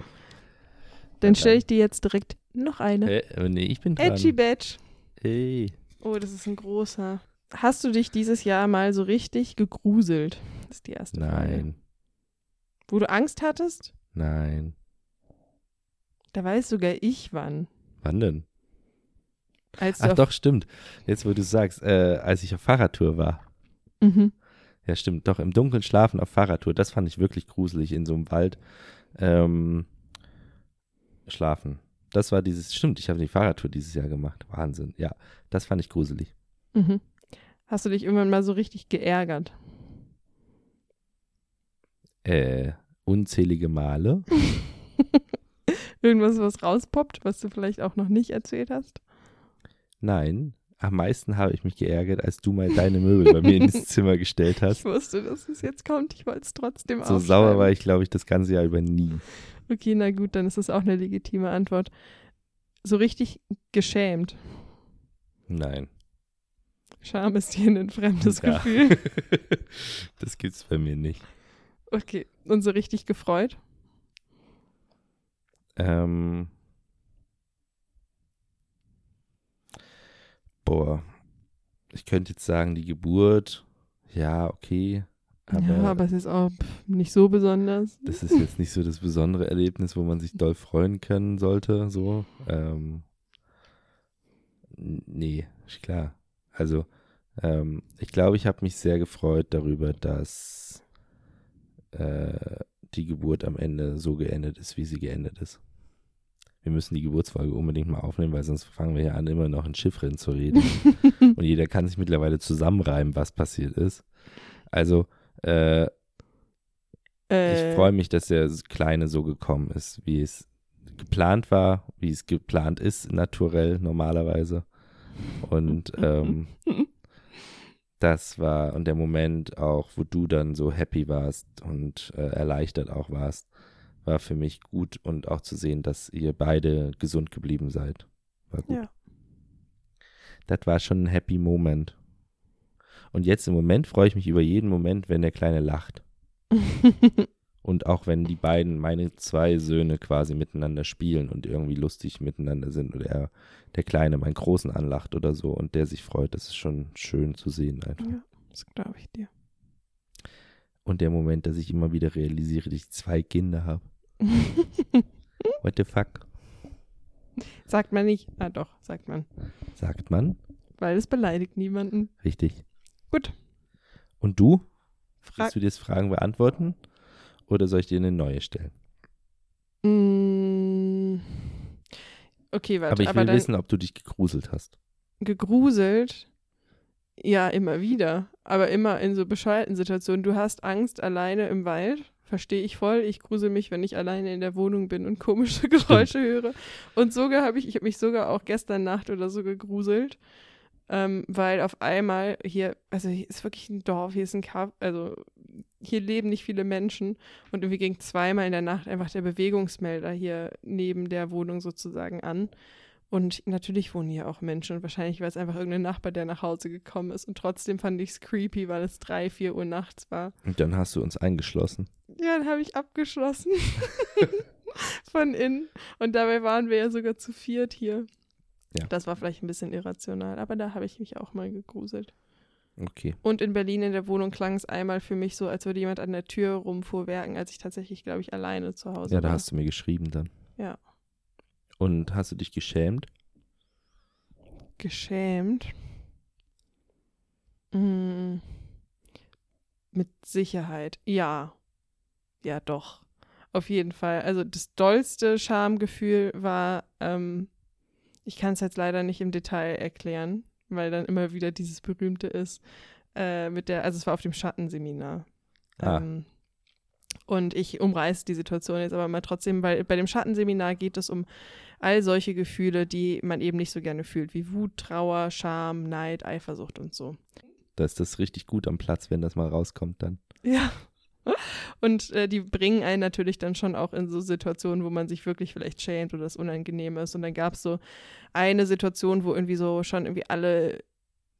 Dann stelle ich dir jetzt direkt noch eine. Äh, aber nee, ich bin dran. Edgy Badge. Hey. Oh, das ist ein großer. Hast du dich dieses Jahr mal so richtig gegruselt? Das ist die erste Frage. Nein, Wo du Angst hattest? nein. Da weiß sogar ich wann. Wann denn? Als Ach doch, stimmt. Jetzt, wo du sagst, äh, als ich auf Fahrradtour war. Mhm. Ja, stimmt. Doch, im Dunkeln schlafen auf Fahrradtour. Das fand ich wirklich gruselig in so einem Wald. Ähm, schlafen. Das war dieses, stimmt, ich habe die Fahrradtour dieses Jahr gemacht. Wahnsinn. Ja, das fand ich gruselig. Mhm. Hast du dich irgendwann mal so richtig geärgert? Äh, unzählige Male. [LAUGHS] Irgendwas, was rauspoppt, was du vielleicht auch noch nicht erzählt hast? Nein, am meisten habe ich mich geärgert, als du mal deine Möbel bei mir ins [LAUGHS] Zimmer gestellt hast. Ich wusste, dass es jetzt kommt. Ich wollte es trotzdem So sauer war ich, glaube ich, das ganze Jahr über nie. Okay, na gut, dann ist das auch eine legitime Antwort. So richtig geschämt. Nein. Scham ist hier ein fremdes Ja. Gefühl. [LAUGHS] das gibt's bei mir nicht. Okay, und so richtig gefreut? Ähm, boah, ich könnte jetzt sagen, die Geburt, ja, okay. Aber, ja, aber es ist auch nicht so besonders. das ist jetzt nicht so das besondere Erlebnis, wo man sich doll freuen können sollte, so. Ähm, nee, ist klar. Also, ähm, ich glaube, ich habe mich sehr gefreut darüber, dass äh, die Geburt am Ende so geendet ist, wie sie geendet ist. Wir müssen die Geburtsfolge unbedingt mal aufnehmen, weil sonst fangen wir ja an, immer noch in Chiffren zu reden. [LAUGHS] Und jeder kann sich mittlerweile zusammenreimen, was passiert ist. Also, äh, Äh, ich freue mich, dass der Kleine so gekommen ist, wie es geplant war, wie es geplant ist, naturell normalerweise. Und ähm, [LAUGHS] das war, und der Moment auch, wo du dann so happy warst und äh, erleichtert auch warst, war für mich gut und auch zu sehen, dass ihr beide gesund geblieben seid. War gut. Ja. Das war schon ein happy Moment. Und jetzt im Moment freue ich mich über jeden Moment, wenn der Kleine lacht. [LAUGHS] Und auch wenn die beiden, meine zwei Söhne quasi miteinander spielen und irgendwie lustig miteinander sind oder er, der Kleine meinen Großen anlacht oder so und der sich freut, das ist schon schön zu sehen einfach. ja, das glaube ich dir. Und der Moment, dass ich immer wieder realisiere, dass ich zwei Kinder habe. [LAUGHS] What the fuck? sagt man nicht. Ah, doch, sagt man. Sagt man. Weil es beleidigt niemanden. Richtig. Gut. Und du? Frag Willst du dir jetzt Fragen beantworten? Oder soll ich dir eine neue stellen? Mm. Okay, warte, aber ich aber will dann wissen, ob du dich gegruselt hast. gegruselt. Ja, immer wieder. Aber immer in so bescheuerten Situationen. Du hast Angst alleine im Wald. Verstehe ich voll. Ich grusel mich, wenn ich alleine in der Wohnung bin und komische Geräusche höre. Und sogar habe ich, ich habe mich sogar auch gestern Nacht oder so gegruselt. Ähm, weil auf einmal hier, also hier ist wirklich ein Dorf, hier ist ein Kaff, also hier leben nicht viele Menschen und irgendwie ging zweimal in der Nacht einfach der Bewegungsmelder hier neben der Wohnung sozusagen an. Und natürlich wohnen hier auch Menschen und wahrscheinlich war es einfach irgendein Nachbar, der nach Hause gekommen ist. Und trotzdem fand ich es creepy, weil es drei, vier Uhr nachts war. Und dann hast du uns eingeschlossen. Ja, dann habe ich abgeschlossen. [LAUGHS] Von innen. Und dabei waren wir ja sogar zu viert hier. Ja. Das war vielleicht ein bisschen irrational, aber da habe ich mich auch mal gegruselt. Okay. Und in Berlin in der Wohnung klang es einmal für mich so, als würde jemand an der Tür rumfuhrwerken, als ich tatsächlich, glaube ich, alleine zu Hause Ja, da war. hast du mir geschrieben dann. Ja. Und hast du dich geschämt? Geschämt. Mm. Mit Sicherheit. Ja. Ja, doch. Auf jeden Fall. Also das dollste Schamgefühl war, ähm, ich kann es jetzt leider nicht im Detail erklären, weil dann immer wieder dieses berühmte ist, äh, mit der, also es war auf dem Schattenseminar. Ah. Ähm, und ich umreiße die Situation jetzt aber mal trotzdem, weil bei dem Schattenseminar geht es um all solche Gefühle, die man eben nicht so gerne fühlt, wie Wut, Trauer, Scham, Neid, Eifersucht und so. Da ist das richtig gut am Platz, wenn das mal rauskommt dann. Ja. [LAUGHS] Und äh, die bringen einen natürlich dann schon auch in so Situationen, wo man sich wirklich vielleicht schämt oder es unangenehm ist. Und dann gab es so eine Situation, wo irgendwie so schon irgendwie alle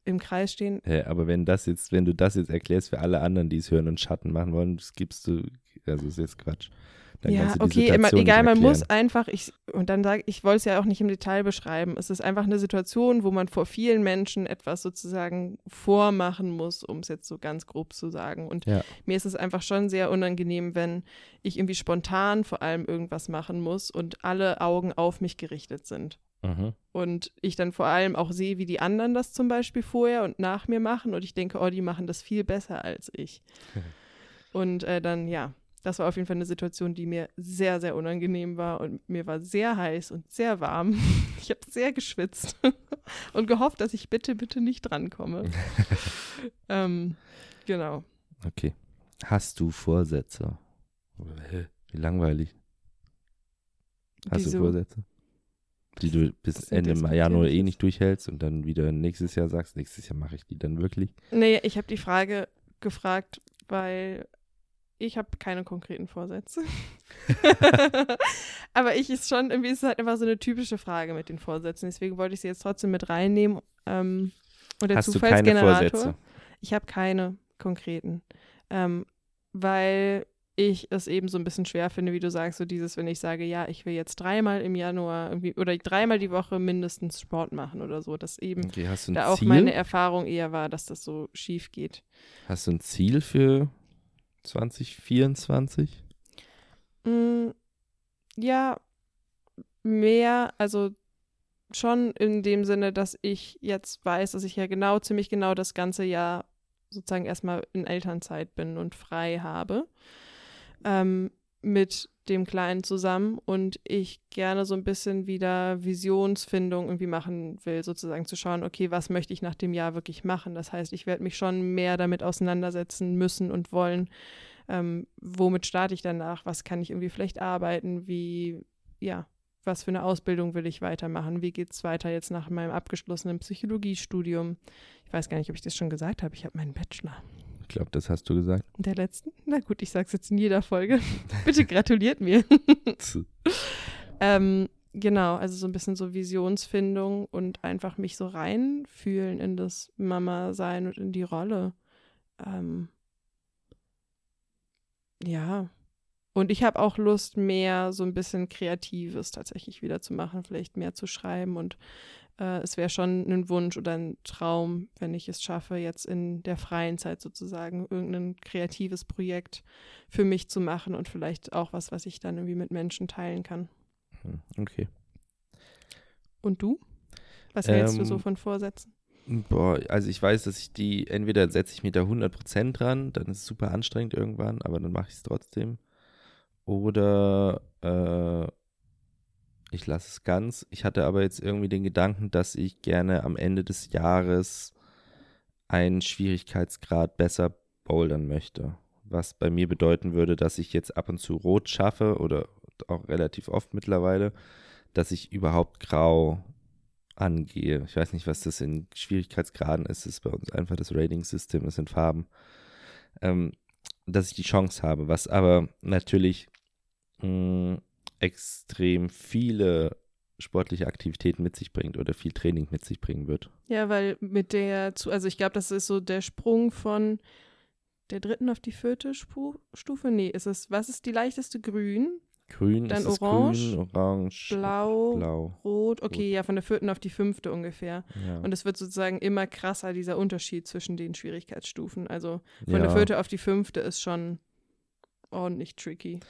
im Kreis stehen. Hä, aber wenn das jetzt, wenn du das jetzt erklärst für alle anderen, die es hören und Schatten machen wollen, das gibst du, also ist jetzt Quatsch. Dann ja, okay, immer, egal, man muss einfach, ich, und dann sage ich, wollte es ja auch nicht im Detail beschreiben. Es ist einfach eine Situation, wo man vor vielen Menschen etwas sozusagen vormachen muss, um es jetzt so ganz grob zu sagen. Und Ja. mir ist es einfach schon sehr unangenehm, wenn ich irgendwie spontan vor allem irgendwas machen muss und alle Augen auf mich gerichtet sind. Mhm. Und ich dann vor allem auch sehe, wie die anderen das zum Beispiel vorher und nach mir machen. Und ich denke, oh, die machen das viel besser als ich. [LAUGHS] und äh, dann, ja, das war auf jeden Fall eine Situation, die mir sehr, sehr unangenehm war. Und mir war sehr heiß und sehr warm. [LAUGHS] Ich habe sehr geschwitzt [LAUGHS] und gehofft, dass ich bitte, bitte nicht drankomme. [LAUGHS] ähm, genau. Okay. Hast du die du bis Ende Januar eh nicht durchhältst und dann wieder nächstes Jahr sagst, nächstes Jahr mache ich die dann wirklich. Nee, ich habe die Frage gefragt, weil ich habe keine konkreten Vorsätze. [LAUGHS] [LAUGHS] Aber ich ist schon, irgendwie ist es halt einfach so eine typische Frage mit den Vorsätzen. Deswegen wollte ich sie jetzt trotzdem mit reinnehmen. Ähm, und der Hast du keine Zufallsgenerator. Vorsätze? Ich habe keine konkreten. Ähm, weil ich es eben so ein bisschen schwer finde, wie du sagst, so dieses, wenn ich sage, ja, ich will jetzt dreimal im Januar irgendwie oder dreimal die Woche mindestens Sport machen oder so, dass eben Okay, da auch Ziel? meine Erfahrung eher war, dass das so schief geht. Hast du ein Ziel für 2024? Mm, ja, mehr, also schon in dem Sinne, dass ich jetzt weiß, dass ich ja genau, ziemlich genau das ganze Jahr sozusagen erstmal in Elternzeit bin und frei habe. Ähm, mit dem Kleinen zusammen und ich gerne so ein bisschen wieder Visionsfindung irgendwie machen will, sozusagen zu schauen, okay, was möchte ich nach dem Jahr wirklich machen? Das heißt, ich werde mich schon mehr damit auseinandersetzen müssen und wollen, ähm, womit starte ich danach, was kann ich irgendwie vielleicht arbeiten, wie, ja, was für eine Ausbildung will ich weitermachen, wie geht es weiter jetzt nach meinem abgeschlossenen Psychologiestudium. Ich weiß gar nicht, ob ich das schon gesagt habe, ich habe meinen Bachelor. Ich glaube, das hast du gesagt. In der letzten? Na gut, ich sage es jetzt in jeder Folge. [LAUGHS] Bitte gratuliert mir. ähm, genau, also so ein bisschen so Visionsfindung und einfach mich so reinfühlen in das Mama-Sein und in die Rolle. Ähm, ja. Und ich habe auch Lust, mehr so ein bisschen Kreatives tatsächlich wieder zu machen, vielleicht mehr zu schreiben. Und äh, es wäre schon ein Wunsch oder ein Traum, wenn ich es schaffe, jetzt in der freien Zeit sozusagen irgendein kreatives Projekt für mich zu machen und vielleicht auch was, was ich dann irgendwie mit Menschen teilen kann. Hm, Okay. Und du? Was hältst du Ähm, so von Vorsätzen? Boah, also ich weiß, dass ich die, entweder setze ich mich da 100% dran, dann ist es super anstrengend irgendwann, aber dann mache ich es trotzdem. Oder äh, ich lasse es ganz. Ich hatte aber jetzt irgendwie den Gedanken, dass ich gerne am Ende des Jahres einen Schwierigkeitsgrad besser bouldern möchte. Was bei mir bedeuten würde, dass ich jetzt ab und zu rot schaffe oder auch relativ oft mittlerweile, dass ich überhaupt grau angehe. Ich weiß nicht, was das in Schwierigkeitsgraden ist. Es ist bei uns einfach das Rating-System, es sind Farben. Ähm, dass ich die Chance habe, was aber natürlich mh, extrem viele sportliche Aktivitäten mit sich bringt oder viel Training mit sich bringen wird. Ja, weil mit der, zu- also ich glaube, das ist so der Sprung von der dritten auf die vierte Stufe. Nee, ist es, was ist die leichteste? Grün, Grün Dann orange, grün, orange, blau, blau. rot. Okay, ja, von der vierten auf die fünfte ungefähr. Ja. Und es wird sozusagen immer krasser, dieser Unterschied zwischen den Schwierigkeitsstufen. Also von ja. der vierte auf die fünfte ist schon ordentlich tricky.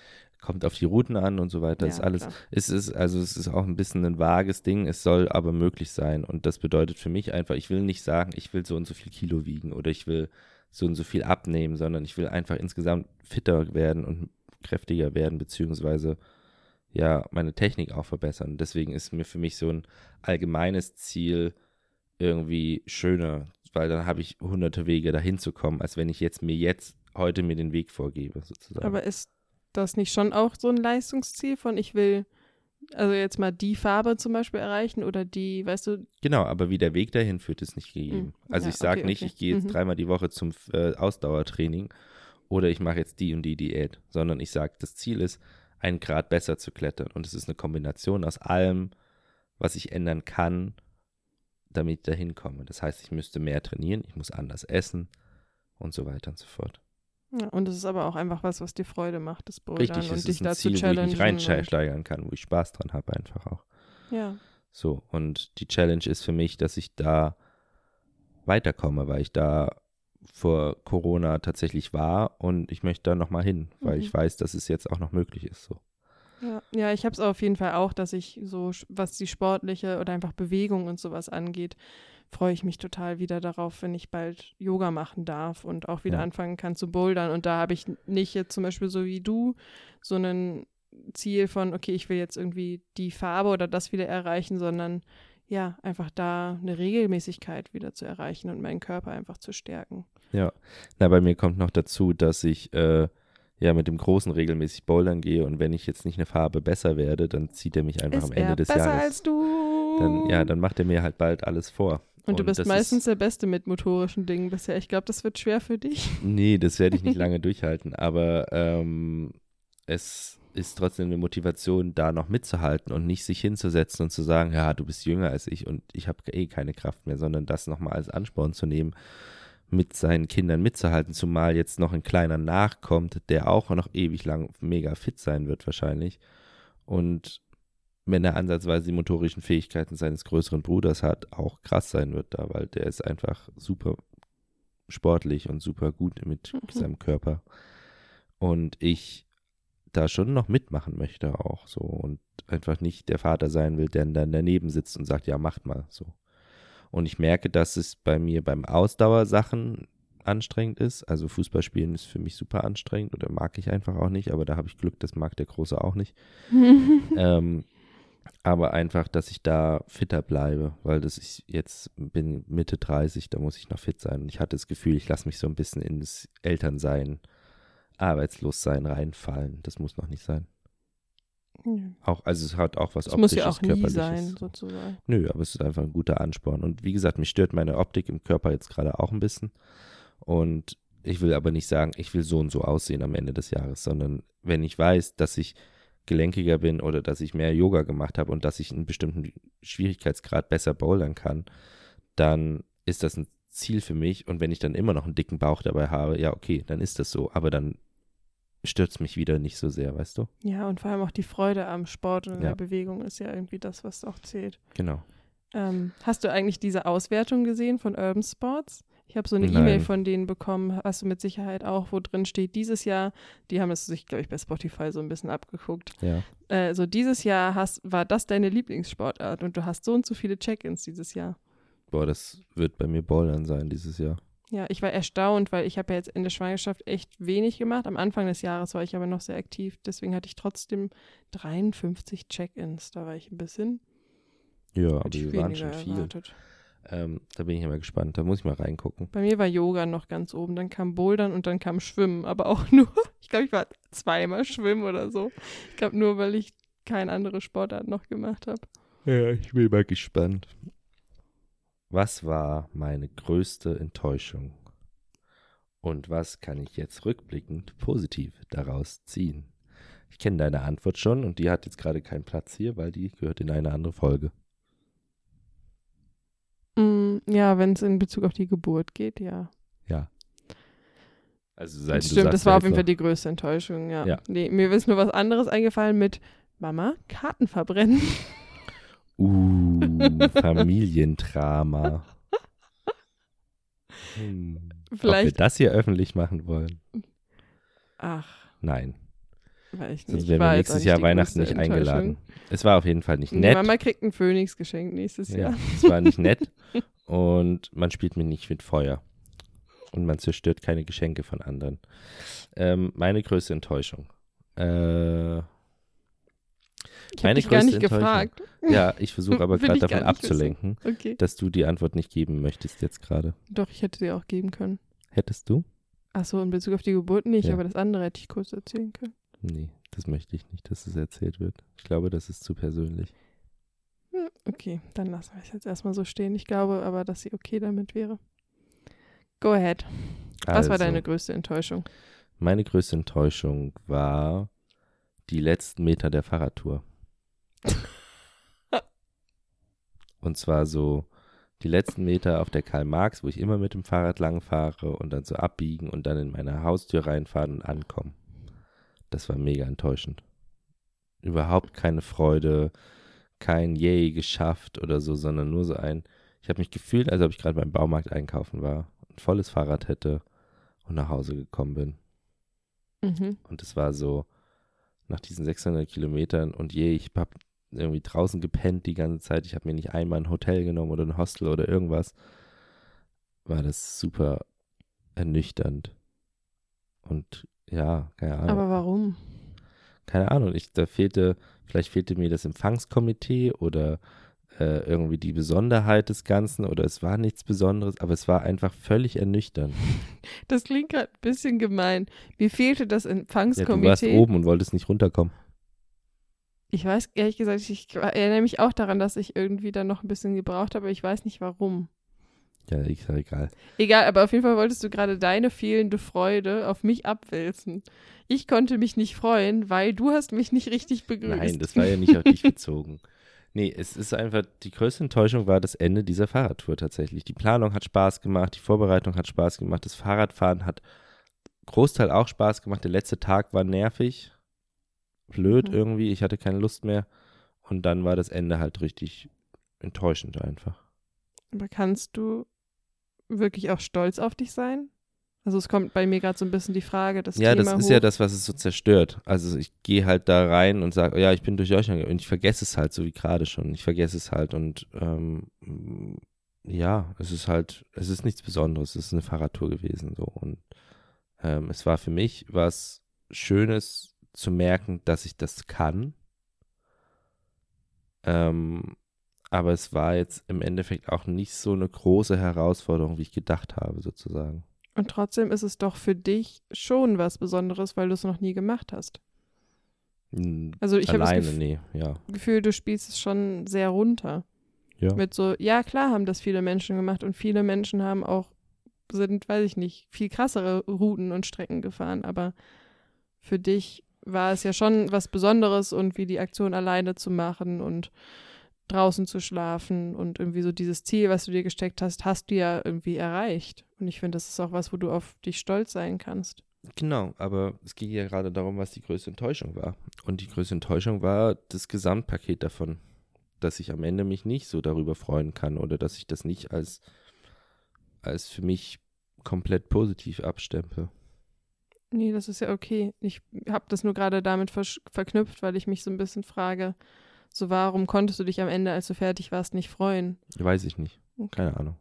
Kommt auf die Routen an und so weiter. ja, ist alles. klar. Es ist, also es ist auch ein bisschen ein vages Ding, es soll aber möglich sein. Und das bedeutet für mich einfach, ich will nicht sagen, ich will so und so viel Kilo wiegen oder ich will so und so viel abnehmen, sondern ich will einfach insgesamt fitter werden und kräftiger werden, beziehungsweise ja, meine Technik auch verbessern. Deswegen ist mir für mich so ein allgemeines Ziel irgendwie schöner, weil dann habe ich hunderte Wege dahin zu kommen, als wenn ich jetzt mir jetzt heute mir den Weg vorgebe, sozusagen. Aber ist das nicht schon auch so ein Leistungsziel von ich will, also jetzt mal die Farbe zum Beispiel erreichen oder die, weißt du, Genau, aber wie der Weg dahin führt, ist nicht gegeben. Mm, Also ja, ich sage okay, nicht, okay. ich gehe jetzt Mhm. dreimal die Woche zum äh, Ausdauertraining oder ich mache jetzt die und die Diät, sondern ich sage, das Ziel ist, einen Grad besser zu klettern. Und es ist eine Kombination aus allem, was ich ändern kann, damit ich dahin komme. Das heißt, ich müsste mehr trainieren, ich muss anders essen und so weiter und so fort. Ja, und es ist aber auch einfach was, was dir Freude macht, das Bouldern Richtig, und es dich ist ein dazu Ziel, wo ich mich reinsteigern kann, wo ich Spaß dran habe einfach auch. Ja, So, und die Challenge ist für mich, dass ich da weiterkomme, weil ich da vor Corona tatsächlich war und ich möchte da nochmal hin, weil Mhm. ich weiß, dass es jetzt auch noch möglich ist. So. ja, ja ich habe es auf jeden Fall auch, dass ich so, was die sportliche oder einfach Bewegung und sowas angeht, freue ich mich total wieder darauf, wenn ich bald Yoga machen darf und auch wieder Ja. anfangen kann zu bouldern. Und da habe ich nicht jetzt zum Beispiel so wie du so ein Ziel von, okay, ich will jetzt irgendwie die Farbe oder das wieder erreichen, sondern ja, einfach da eine Regelmäßigkeit wieder zu erreichen und meinen Körper einfach zu stärken. Ja, na, bei mir kommt noch dazu, dass ich äh, ja mit dem Großen regelmäßig bouldern gehe und wenn ich jetzt nicht eine Farbe besser werde, dann zieht er mich einfach Ist am Ende er des besser Jahres. als du. Dann, ja, dann macht er mir halt bald alles vor. Und du bist meistens Ist, der Beste mit motorischen Dingen bisher. Ich glaube, das wird schwer für dich. [LAUGHS] nee, das werde ich nicht lange durchhalten, aber ähm, es ist trotzdem eine Motivation, da noch mitzuhalten und nicht sich hinzusetzen und zu sagen, ja, du bist jünger als ich und ich habe eh keine Kraft mehr, sondern das nochmal als Ansporn zu nehmen, mit seinen Kindern mitzuhalten, zumal jetzt noch ein kleiner nachkommt, der auch noch ewig lang mega fit sein wird wahrscheinlich. Und wenn er ansatzweise die motorischen Fähigkeiten seines größeren Bruders hat, auch krass sein wird da, weil der ist einfach super sportlich und super gut mit Mhm. seinem Körper. Und ich da schon noch mitmachen möchte auch so und einfach nicht der Vater sein will, der dann daneben sitzt und sagt, ja, macht mal so. Und ich merke, dass es bei mir beim Ausdauersachen anstrengend ist. Also Fußballspielen ist für mich super anstrengend oder mag ich einfach auch nicht, aber da habe ich Glück, das mag der Große auch nicht. [LAUGHS] ähm, aber einfach, dass ich da fitter bleibe, weil das ich jetzt bin Mitte 30, da muss ich noch fit sein. Und ich hatte das Gefühl, ich lasse mich so ein bisschen ins Elternsein, Arbeitslossein reinfallen. Das muss noch nicht sein. Auch, also es hat auch was Das muss optisches, ja auch körperliches. sein, sozusagen. Nö, aber es ist einfach ein guter Ansporn. Und wie gesagt, mich stört meine Optik im Körper jetzt gerade auch ein bisschen. Und ich will aber nicht sagen, ich will so und so aussehen am Ende des Jahres, sondern wenn ich weiß, dass ich gelenkiger bin oder dass ich mehr Yoga gemacht habe und dass ich einen bestimmten Schwierigkeitsgrad besser bouldern kann, dann ist das ein Ziel für mich. Und wenn ich dann immer noch einen dicken Bauch dabei habe, ja, okay, dann ist das so. Aber dann stürzt mich wieder nicht so sehr, weißt du? Ja, und vor allem auch die Freude am Sport und an Ja. der Bewegung ist ja irgendwie das, was auch zählt. Genau. Ähm, hast du eigentlich diese Auswertung gesehen von Urban Sports? Ich habe so eine. E-Mail von denen bekommen, hast du mit Sicherheit auch, wo drin steht, dieses Jahr, die haben es sich, glaube ich, bei Spotify so ein bisschen abgeguckt. Ja. Äh, so dieses Jahr hast, war das deine Lieblingssportart und du hast so und so viele Check-ins dieses Jahr. Boah, das wird bei mir Bouldern sein dieses Jahr. Ja, ich war erstaunt, weil ich habe ja jetzt in der Schwangerschaft echt wenig gemacht. Am Anfang des Jahres war ich aber noch sehr aktiv. Deswegen hatte ich trotzdem 53 Check-ins. Da war ich ein bisschen Ja, aber wir waren schon viel. erwartet. Ähm, da bin ich ja mal gespannt. Da muss ich mal reingucken. Bei mir war Yoga noch ganz oben. Dann kam Bouldern und dann kam Schwimmen. Aber auch [LAUGHS] nur, ich glaube, ich war zweimal schwimmen oder so. Ich glaube nur, weil ich keine andere Sportart noch gemacht habe. Ja, ich bin mal gespannt. Was war meine größte Enttäuschung? Und was kann ich jetzt rückblickend positiv daraus ziehen? Ich kenne deine Antwort schon und die hat jetzt gerade keinen Platz hier, weil die gehört in eine andere Folge. Mm, ja, wenn es in Bezug auf die Geburt geht, ja. Ja. Also seit stimmt, sagst das war auf jeden Fall die größte Enttäuschung, ja. Ja. Nee, mir ist nur was anderes eingefallen mit Mama, Karten verbrennen. Uh, Familiendrama. [LAUGHS] Hm. Ob wir Vielleicht, das hier öffentlich machen wollen? ach, Nein. Sonst wären wir nächstes Jahr Weihnachten nicht eingeladen. Es war auf jeden Fall nicht nett. Mama kriegt ein Phönix geschenkt nächstes Ja, Jahr. es war nicht nett. [LAUGHS] Und man spielt mir nicht mit Feuer. Und man zerstört keine Geschenke von anderen. Ähm, meine größte Enttäuschung. Äh, Ich habe Meine dich gar nicht gefragt. ja, ich versuche aber [LAUGHS] gerade davon abzulenken, Okay. dass du die Antwort nicht geben möchtest jetzt gerade. Doch, ich hätte dir auch geben können. Hättest du? Achso, in Bezug auf die Geburt nicht, Ja. aber das andere hätte ich kurz erzählen können. Nee, das möchte ich nicht, dass es erzählt wird. Ich glaube, das ist zu persönlich. Hm, Okay, dann lassen wir es jetzt erstmal so stehen. Ich glaube aber, dass sie okay damit wäre. Go ahead. Was war Also, deine größte Enttäuschung? Meine größte Enttäuschung war die letzten Meter der Fahrradtour. [LAUGHS] Und zwar so die letzten Meter auf der Karl Marx, wo ich immer mit dem Fahrrad lang fahre und dann so abbiegen und dann in meine Haustür reinfahren und ankommen. Das war mega enttäuschend. Überhaupt keine Freude, kein Yay geschafft oder so, sondern nur so ein, ich habe mich gefühlt, als ob ich gerade beim Baumarkt einkaufen war, ein volles Fahrrad hätte und nach Hause gekommen bin. Mhm. Und es war so, nach diesen 600 Kilometern und je, ich habe irgendwie draußen gepennt die ganze Zeit. Ich habe mir nicht einmal ein Hotel genommen oder ein Hostel oder irgendwas. War das super ernüchternd. Und ja, keine Ahnung. Aber warum? keine Ahnung. Ich, da fehlte, vielleicht fehlte mir das Empfangskomitee oder äh, irgendwie die Besonderheit des Ganzen oder es war nichts Besonderes, aber es war einfach völlig ernüchternd. [LAUGHS] Das klingt gerade ein bisschen gemein. Mir fehlte das Ja, du Empfangskomitee. warst oben und wolltest nicht runterkommen. Ich weiß ehrlich gesagt, ich erinnere mich auch daran, dass ich irgendwie dann noch ein bisschen gebraucht habe, aber ich weiß nicht warum. Ja, egal. Egal, aber auf jeden Fall wolltest du gerade deine fehlende Freude auf mich abwälzen. Ich konnte mich nicht freuen, weil du hast mich nicht richtig begrüßt. Nein, das war ja nicht auf dich bezogen. [LAUGHS] Nee, es ist einfach, die größte Enttäuschung war das Ende dieser Fahrradtour tatsächlich. Die Planung hat Spaß gemacht, die Vorbereitung hat Spaß gemacht, das Fahrradfahren hat Großteil auch Spaß gemacht. Der letzte Tag war nervig, blöd Mhm. irgendwie, ich hatte keine Lust mehr. Und dann war das Ende halt richtig enttäuschend einfach. Aber kannst du wirklich auch stolz auf dich sein? Also es kommt bei mir gerade so ein bisschen die Frage, das ja, Thema das ist hoch. ja das, was es so zerstört. Also ich gehe halt da rein und sage, ja, ich bin durch euch gegangen und ich vergesse es halt, so wie gerade schon. Ich vergesse es halt und ähm, ja, es ist halt, es ist nichts Besonderes. Es ist eine Fahrradtour gewesen so und ähm, es war für mich was Schönes zu merken, dass ich das kann. Ähm, aber es war jetzt im Endeffekt auch nicht so eine große Herausforderung, wie ich gedacht habe, sozusagen. Und trotzdem ist es doch für dich schon was Besonderes, weil du es noch nie gemacht hast. Hm, Also ich habe das Gef nee, ja. Gefühl, du spielst es schon sehr runter. Ja. Mit so, ja klar haben das viele Menschen gemacht und viele Menschen haben auch, sind, weiß ich nicht, viel krassere Routen und Strecken gefahren, aber für dich war es ja schon was Besonderes und wie die Aktion alleine zu machen und draußen zu schlafen und irgendwie so dieses Ziel, was du dir gesteckt hast, hast du ja irgendwie erreicht. Und ich finde, das ist auch was, wo du auf dich stolz sein kannst. Genau, aber es ging ja gerade darum, was die größte Enttäuschung war. Und die größte Enttäuschung war das Gesamtpaket davon, dass ich am Ende mich nicht so darüber freuen kann oder dass ich das nicht als, als für mich komplett positiv abstempel. Nee, das ist ja okay. Ich habe das nur gerade damit versch- verknüpft, weil ich mich so ein bisschen frage, so warum konntest du dich am Ende, als du fertig warst, nicht freuen? Weiß ich nicht. Okay. Keine Ahnung.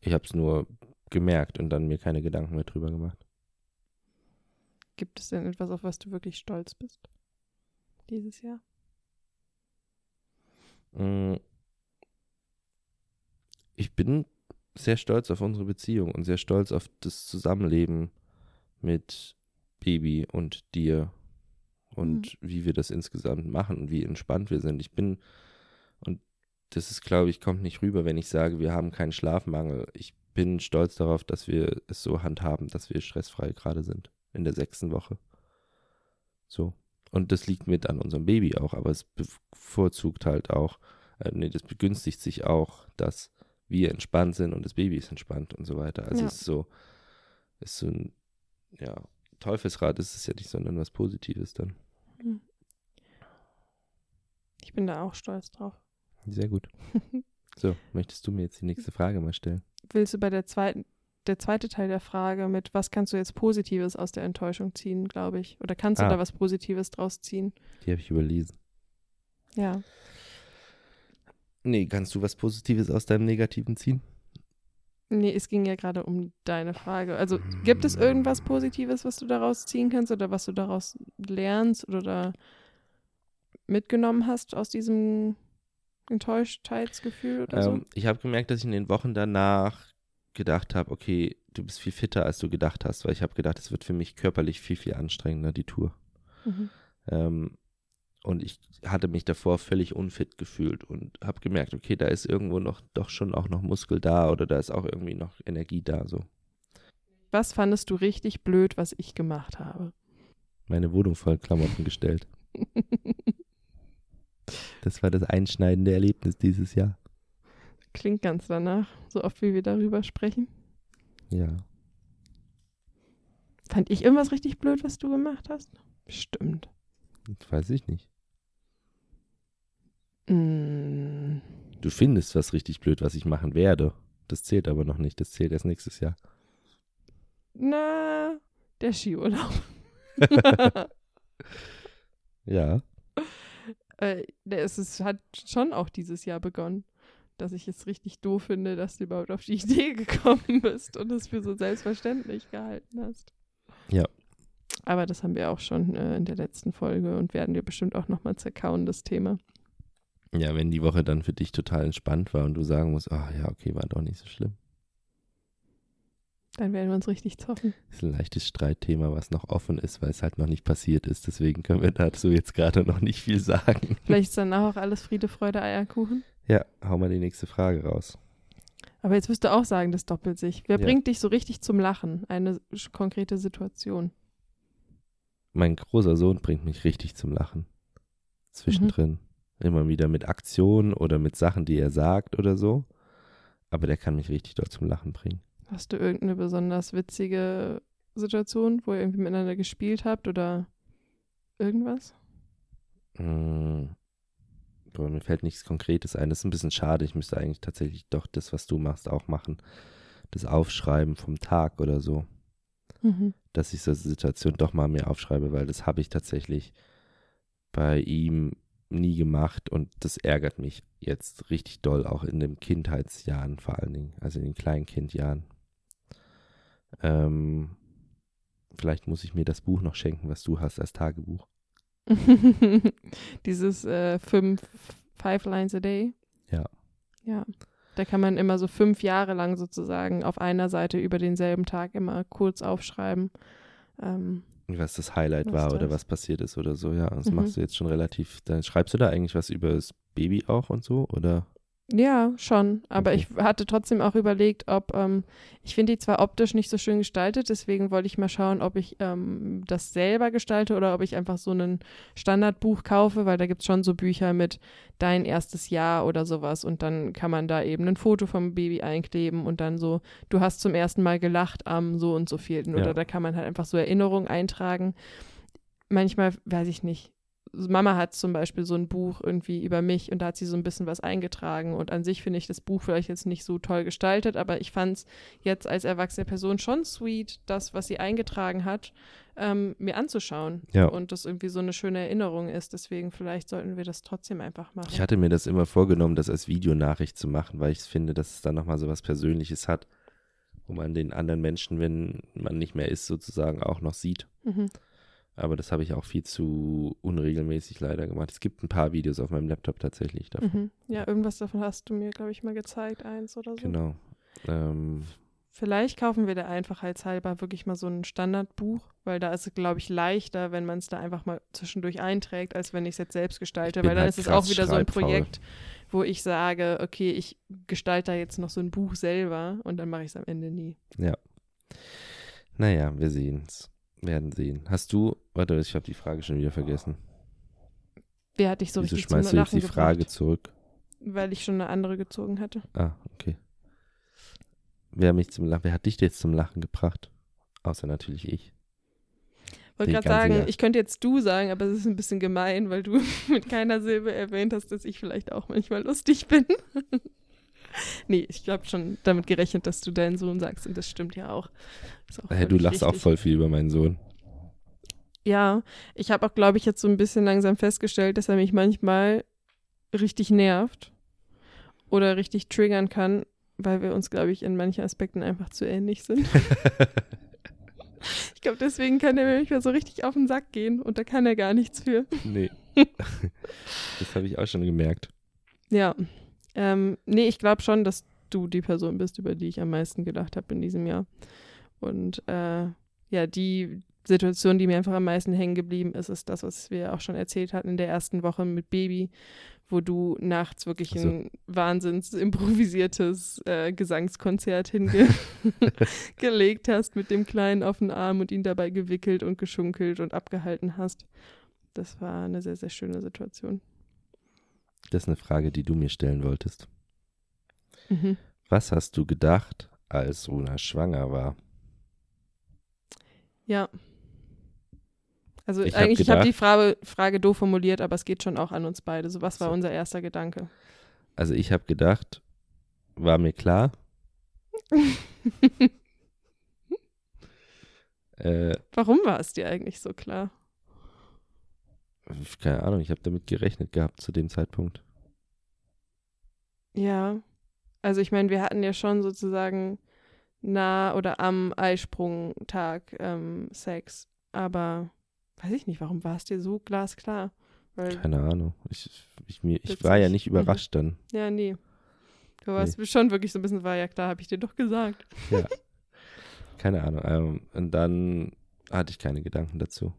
Ich habe es nur gemerkt und dann mir keine Gedanken mehr drüber gemacht. Gibt es denn etwas, auf was du wirklich stolz bist? Dieses Jahr? Mm. Ich bin sehr stolz auf unsere Beziehung und sehr stolz auf das Zusammenleben mit Baby und dir und wie wir das insgesamt machen und wie entspannt wir sind. Ich bin, und das ist, glaube ich, kommt nicht rüber, wenn ich sage, wir haben keinen Schlafmangel. Ich bin stolz darauf, dass wir es so handhaben, dass wir stressfrei gerade sind in der sechsten Woche. So. Und das liegt mit an unserem Baby auch, aber es bevorzugt halt auch, äh, nee, das begünstigt sich auch, dass wir entspannt sind und das Baby ist entspannt und so weiter. Also Ja. es ist so, ist so ein, ja, Teufelsrad ist es ja nicht, sondern was Positives dann. Ich bin da auch stolz drauf. Sehr gut. [LAUGHS] So, möchtest du mir jetzt die nächste Frage mal stellen? Willst du bei der zweiten, der zweite Teil der Frage mit, was kannst du jetzt Positives aus der Enttäuschung ziehen, glaube ich? Oder kannst du Ah. da was Positives draus ziehen? Die habe ich überlesen. Ja. Nee, kannst du was Positives aus deinem Negativen ziehen? Nee, es ging ja gerade um deine Frage. Also gibt es irgendwas Positives, was du daraus ziehen kannst oder was du daraus lernst oder mitgenommen hast aus diesem Enttäuschtheitsgefühl oder Ähm, ich habe gemerkt, dass ich in den Wochen danach gedacht habe, okay, du bist viel fitter, als du gedacht hast, weil ich habe gedacht, es wird für mich körperlich viel, viel anstrengender, die Tour. so? Mhm. Ähm, und ich hatte mich davor völlig unfit gefühlt und habe gemerkt, okay, da ist irgendwo noch doch schon auch noch Muskel da oder da ist auch irgendwie noch Energie da. So Was fandest du richtig blöd, was ich gemacht habe? meine Wohnung voll Klamotten gestellt. [LAUGHS] Das war das einschneidende Erlebnis dieses Jahr. Klingt ganz danach, so oft wie wir darüber sprechen. Ja. Fand ich irgendwas richtig blöd, was du gemacht hast? Stimmt. Das weiß ich nicht. Mm, Du findest was richtig blöd, was ich machen werde. Das zählt aber noch nicht. Das zählt erst nächstes Jahr. na, der Skiurlaub. [LAUGHS] [LAUGHS] Ja. äh, ist, es hat schon auch dieses Jahr begonnen, dass ich es richtig doof finde, dass du überhaupt auf die [LAUGHS] Idee gekommen bist und es für so selbstverständlich gehalten hast. Ja. Aber das haben wir auch schon äh, in der letzten Folge und werden wir bestimmt auch nochmal zerkauen, das Thema. Ja, wenn die Woche dann für dich total entspannt war und du sagen musst, ach ja, okay, war doch nicht so schlimm. Dann werden wir uns richtig zoffen. Das ist ein leichtes Streitthema, was noch offen ist, weil es halt noch nicht passiert ist. Deswegen können wir dazu jetzt gerade noch nicht viel sagen. Vielleicht ist [LAUGHS] danach auch alles Friede, Freude, Eierkuchen. Ja, hau mal die nächste Frage raus. Aber jetzt wirst du auch sagen, das doppelt sich. Wer Ja. bringt dich so richtig zum Lachen? Eine konkrete Situation. Mein großer Sohn bringt mich richtig zum Lachen. Zwischendrin. Immer wieder mit Aktionen oder mit Sachen, die er sagt oder so. Aber der kann mich richtig dort zum Lachen bringen. Hast du irgendeine besonders witzige Situation, wo ihr irgendwie miteinander gespielt habt oder irgendwas? Mm. Boah, mir fällt nichts Konkretes ein. Das ist ein bisschen schade. Ich müsste eigentlich tatsächlich doch das, was du machst, auch machen. Das Aufschreiben vom Tag oder so. Mhm. Dass ich so Situation doch mal mir aufschreibe, weil das habe ich tatsächlich bei ihm nie gemacht und das ärgert mich jetzt richtig doll, auch in den Kindheitsjahren vor allen Dingen, also in den Kleinkindjahren. Ähm, vielleicht muss ich mir das Buch noch schenken, was du hast als Tagebuch. [LAUGHS] Dieses äh, fünf, five lines a day. Ja. Ja. Da kann man immer so fünf Jahre lang sozusagen auf einer Seite über denselben Tag immer kurz aufschreiben. Ähm, was das Highlight Was war oder das? was passiert ist oder so, ja. Das Mhm. machst du jetzt schon relativ. Dann schreibst du da eigentlich was über das Baby auch und so, oder? Ja, schon. Aber ich hatte trotzdem auch überlegt, ob, ähm, ich finde die zwar optisch nicht so schön gestaltet, deswegen wollte ich mal schauen, ob ich ähm, das selber gestalte oder ob ich einfach so ein Standardbuch kaufe, weil da gibt es schon so Bücher mit dein erstes Jahr oder sowas und dann kann man da eben ein Foto vom Baby einkleben und dann so, du hast zum ersten Mal gelacht am so und so vielten Ja. oder da kann man halt einfach so Erinnerungen eintragen. Manchmal, weiß ich nicht, Mama hat zum Beispiel so ein Buch irgendwie über mich und da hat sie so ein bisschen was eingetragen. Und an sich finde ich das Buch vielleicht jetzt nicht so toll gestaltet, aber ich fand es jetzt als erwachsene Person schon sweet, das, was sie eingetragen hat, ähm, mir anzuschauen. Ja. Und das irgendwie so eine schöne Erinnerung ist. Deswegen vielleicht sollten wir das trotzdem einfach machen. Ich hatte mir das immer vorgenommen, das als Videonachricht zu machen, weil ich finde, dass es dann nochmal so was Persönliches hat, wo man den anderen Menschen, wenn man nicht mehr ist, sozusagen auch noch sieht. mhm. Aber das habe ich auch viel zu unregelmäßig leider gemacht. Es gibt ein paar Videos auf meinem Laptop tatsächlich davon. Mhm. Ja, irgendwas davon hast du mir, glaube ich, mal gezeigt, eins oder so. Genau. Ähm, Vielleicht kaufen wir da einfach als halber wirklich mal so ein Standardbuch, weil da ist es, glaube ich, leichter, wenn man es da einfach mal zwischendurch einträgt, als wenn ich es jetzt selbst gestalte. Weil dann halt ist es auch wieder so ein. Projekt, wo ich sage, okay, ich gestalte da jetzt noch so ein Buch selber und dann mache ich es am Ende nie. naja, wir sehen's. Werden sehen. Hast du, warte, ich habe die Frage schon wieder vergessen. Wer hat dich so Wieso richtig zum schmeißt du jetzt Lachen die Frage gebracht? zurück? Weil ich schon eine andere gezogen hatte. Ah, okay. Wer mich zum Lachen, wer hat dich jetzt zum Lachen gebracht? Außer natürlich ich. Wollte gerade sagen, Jahr. ich könnte jetzt du sagen, aber es ist ein bisschen gemein, weil du [LAUGHS] mit keiner Silbe erwähnt hast, dass ich vielleicht auch manchmal lustig bin. [LAUGHS] [LAUGHS] nee, ich habe schon damit gerechnet, dass du deinen Sohn sagst und das stimmt ja auch. Auch Hey, du lachst auch richtig. voll viel über meinen Sohn. Ja, ich habe auch, glaube ich, jetzt so ein bisschen langsam festgestellt, dass er mich manchmal richtig nervt oder richtig triggern kann, weil wir uns, glaube ich, in manchen Aspekten einfach zu ähnlich sind. [LAUGHS] Ich glaube, deswegen kann er mir manchmal so richtig auf den Sack gehen und da kann er gar nichts für. nee. [LAUGHS] das habe ich auch schon gemerkt. Ja. Ähm, nee, ich glaube schon, dass du die Person bist, über die ich am meisten gedacht habe in diesem Jahr. Und äh, ja, die Situation, die mir einfach am meisten hängen geblieben ist, ist das, was wir auch schon erzählt hatten in der ersten Woche mit Baby, wo du nachts wirklich Ach so. ein wahnsinns improvisiertes äh, Gesangskonzert hingelegt [LAUGHS] hast mit dem Kleinen auf den Arm und ihn dabei gewickelt und geschunkelt und abgehalten hast. Das war eine sehr, sehr schöne Situation. Das ist eine Frage, die du mir stellen wolltest. Mhm. Was hast du gedacht, als Runa schwanger war? Ja. Also Ich hab eigentlich, ich habe die Frage, Frage doof formuliert, aber es geht schon auch an uns beide. So, was war So. unser erster Gedanke? Also ich habe gedacht, war mir klar, [LAUGHS] äh, Warum war es dir eigentlich so klar? Keine Ahnung, ich habe damit gerechnet gehabt zu dem Zeitpunkt. Ja. Also ich meine, wir hatten ja schon sozusagen nah oder am Eisprungtag ähm, Sex, aber weiß ich nicht, warum war es dir so glasklar? Weil, Keine Ahnung. Ich, ich, mir, ich war ja nicht Mhm. überrascht dann. ja, nee. Du warst schon wirklich so ein bisschen, war ja klar, habe ich dir doch gesagt. Keine Ahnung. Ähm, und dann hatte ich keine Gedanken dazu.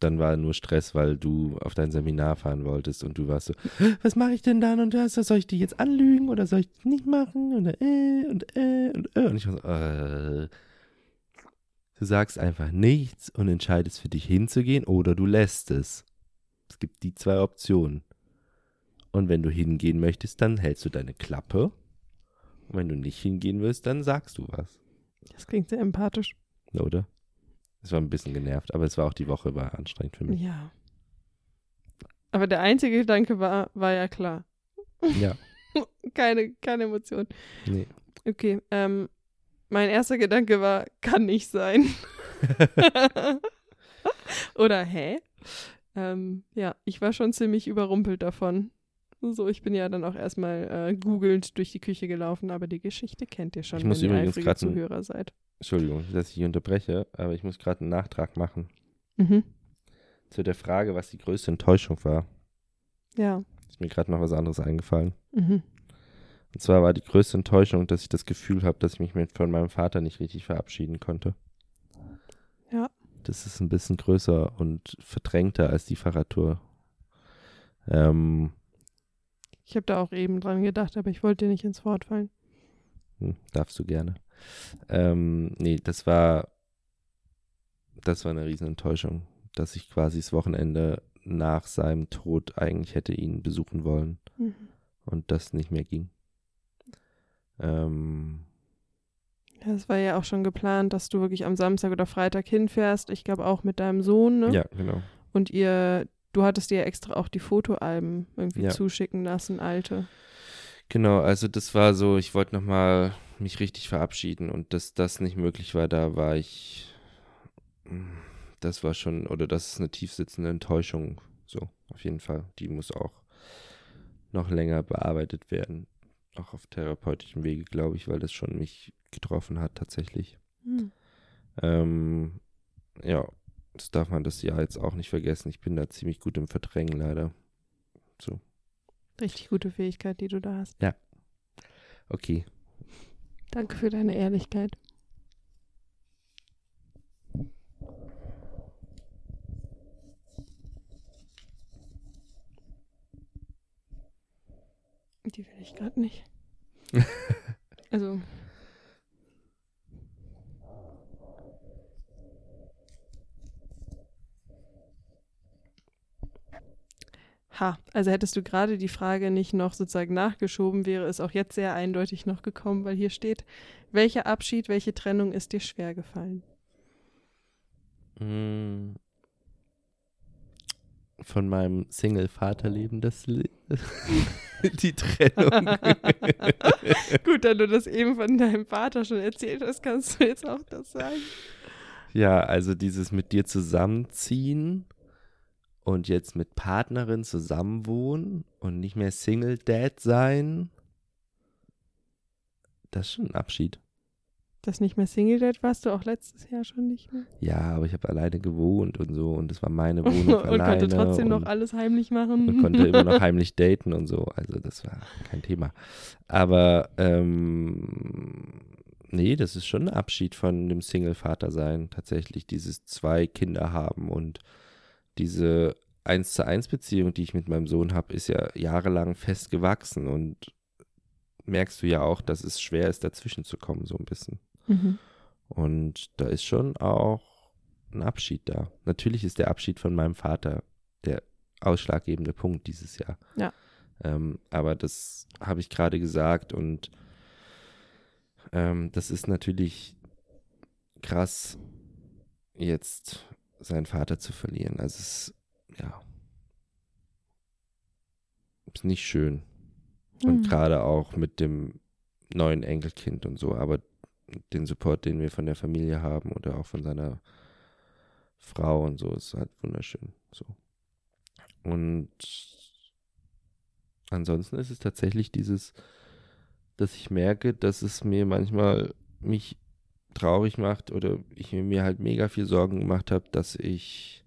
Dann war nur Stress, weil du auf dein Seminar fahren wolltest und du warst so, was mache ich denn dann und das? Soll ich die jetzt anlügen oder soll ich das nicht machen? Und äh und äh und äh. Und ich war so, äh. Du sagst einfach nichts und entscheidest für dich hinzugehen oder du lässt es. Es gibt die zwei Optionen. Und wenn du hingehen möchtest, dann hältst du deine Klappe. Und wenn du nicht hingehen willst, dann sagst du was. Das klingt sehr empathisch. Oder? Es war ein bisschen genervt, aber es war auch die Woche war anstrengend für mich. Ja. Aber der einzige Gedanke war, war ja klar. Ja, [LAUGHS] Keine, keine Emotion. nee. Okay, ähm, mein erster Gedanke war, kann nicht sein. [LAUGHS] Oder hä? Ähm, ja, ich war schon ziemlich überrumpelt davon. So, ich bin ja dann auch erstmal äh, googelnd durch die Küche gelaufen, aber die Geschichte kennt ihr schon, Ich muss wenn ihr übrigens eifrige grad ein- Zuhörer seid. Entschuldigung, dass ich hier unterbreche, aber ich muss gerade einen Nachtrag machen Mhm. zu der Frage, was die größte Enttäuschung war. Ja. Ist mir gerade noch was anderes eingefallen. Mhm. Und zwar war die größte Enttäuschung, dass ich das Gefühl habe, dass ich mich mit, von meinem Vater nicht richtig verabschieden konnte. Ja. Das ist ein bisschen größer und verdrängter als die Fahrradtour. Ähm, Ich habe da auch eben dran gedacht, aber ich wollte dir nicht ins Wort fallen. Hm, darfst du gerne. Ähm, nee, das war, das war eine Riesenenttäuschung, dass ich quasi das Wochenende nach seinem Tod eigentlich hätte ihn besuchen wollen Mhm. und das nicht mehr ging. Ähm, Ja, es war ja auch schon geplant, dass du wirklich am Samstag oder Freitag hinfährst. Ich glaube auch mit deinem Sohn, ne? ja, genau. Und ihr, du hattest dir extra auch die Fotoalben irgendwie Ja. zuschicken lassen, alte. Genau, also das war so, ich wollte nochmal mich richtig verabschieden und dass das nicht möglich war, da war ich, mm, das war schon, oder das ist eine tiefsitzende Enttäuschung, so, auf jeden Fall. Die muss auch noch länger bearbeitet werden, auch auf therapeutischem Wege, glaube ich, weil das schon mich getroffen hat tatsächlich. Hm. Ähm, ja, das darf man das Jahr jetzt auch nicht vergessen. Ich bin da ziemlich gut im Verdrängen leider. Richtig gute Fähigkeit, die du da hast. Okay, Danke für deine Ehrlichkeit. Die will ich gerade nicht. [LAUGHS] also. Ha, also hättest du gerade die Frage nicht noch sozusagen nachgeschoben, wäre es auch jetzt sehr eindeutig noch gekommen, weil hier steht, welcher Abschied, welche Trennung ist dir schwer gefallen? Mm. Von meinem Single-Vaterleben das Le [LAUGHS] die Trennung. [LAUGHS] Gut, da du das eben von deinem Vater schon erzählt hast, kannst du jetzt auch das sagen. ja, also dieses mit dir zusammenziehen und jetzt mit Partnerin zusammenwohnen und nicht mehr Single-Dad sein, das ist schon ein Abschied. Das nicht mehr Single Dad warst du auch letztes Jahr schon nicht mehr. Ja, aber ich habe alleine gewohnt und so und es war meine [LAUGHS] Wohnung und alleine. konnte trotzdem noch und- alles heimlich machen. und konnte immer noch [LAUGHS] heimlich daten und so. Also das war kein Thema. Aber ähm, nee, das ist schon ein Abschied von dem Single-Vater sein. Tatsächlich dieses zwei Kinder haben und diese 1 zu 1 Beziehung, die ich mit meinem Sohn habe, ist ja jahrelang fest gewachsen und merkst du ja auch, dass es schwer ist, dazwischen zu kommen, so ein bisschen. Mhm. Und da ist schon auch ein Abschied da. Natürlich ist der Abschied von meinem Vater der ausschlaggebende Punkt dieses Jahr. Ja. Ähm, aber das habe ich gerade gesagt und ähm, das ist natürlich krass, jetzt seinen Vater zu verlieren. Also es ist, ja, ist nicht schön. Und Mhm. gerade auch mit dem neuen Enkelkind und so, aber den Support, den wir von der Familie haben oder auch von seiner Frau und so, ist halt wunderschön. So. Und ansonsten ist es tatsächlich dieses, dass ich merke, dass es mir manchmal mich traurig macht oder ich mir halt mega viel Sorgen gemacht habe, dass ich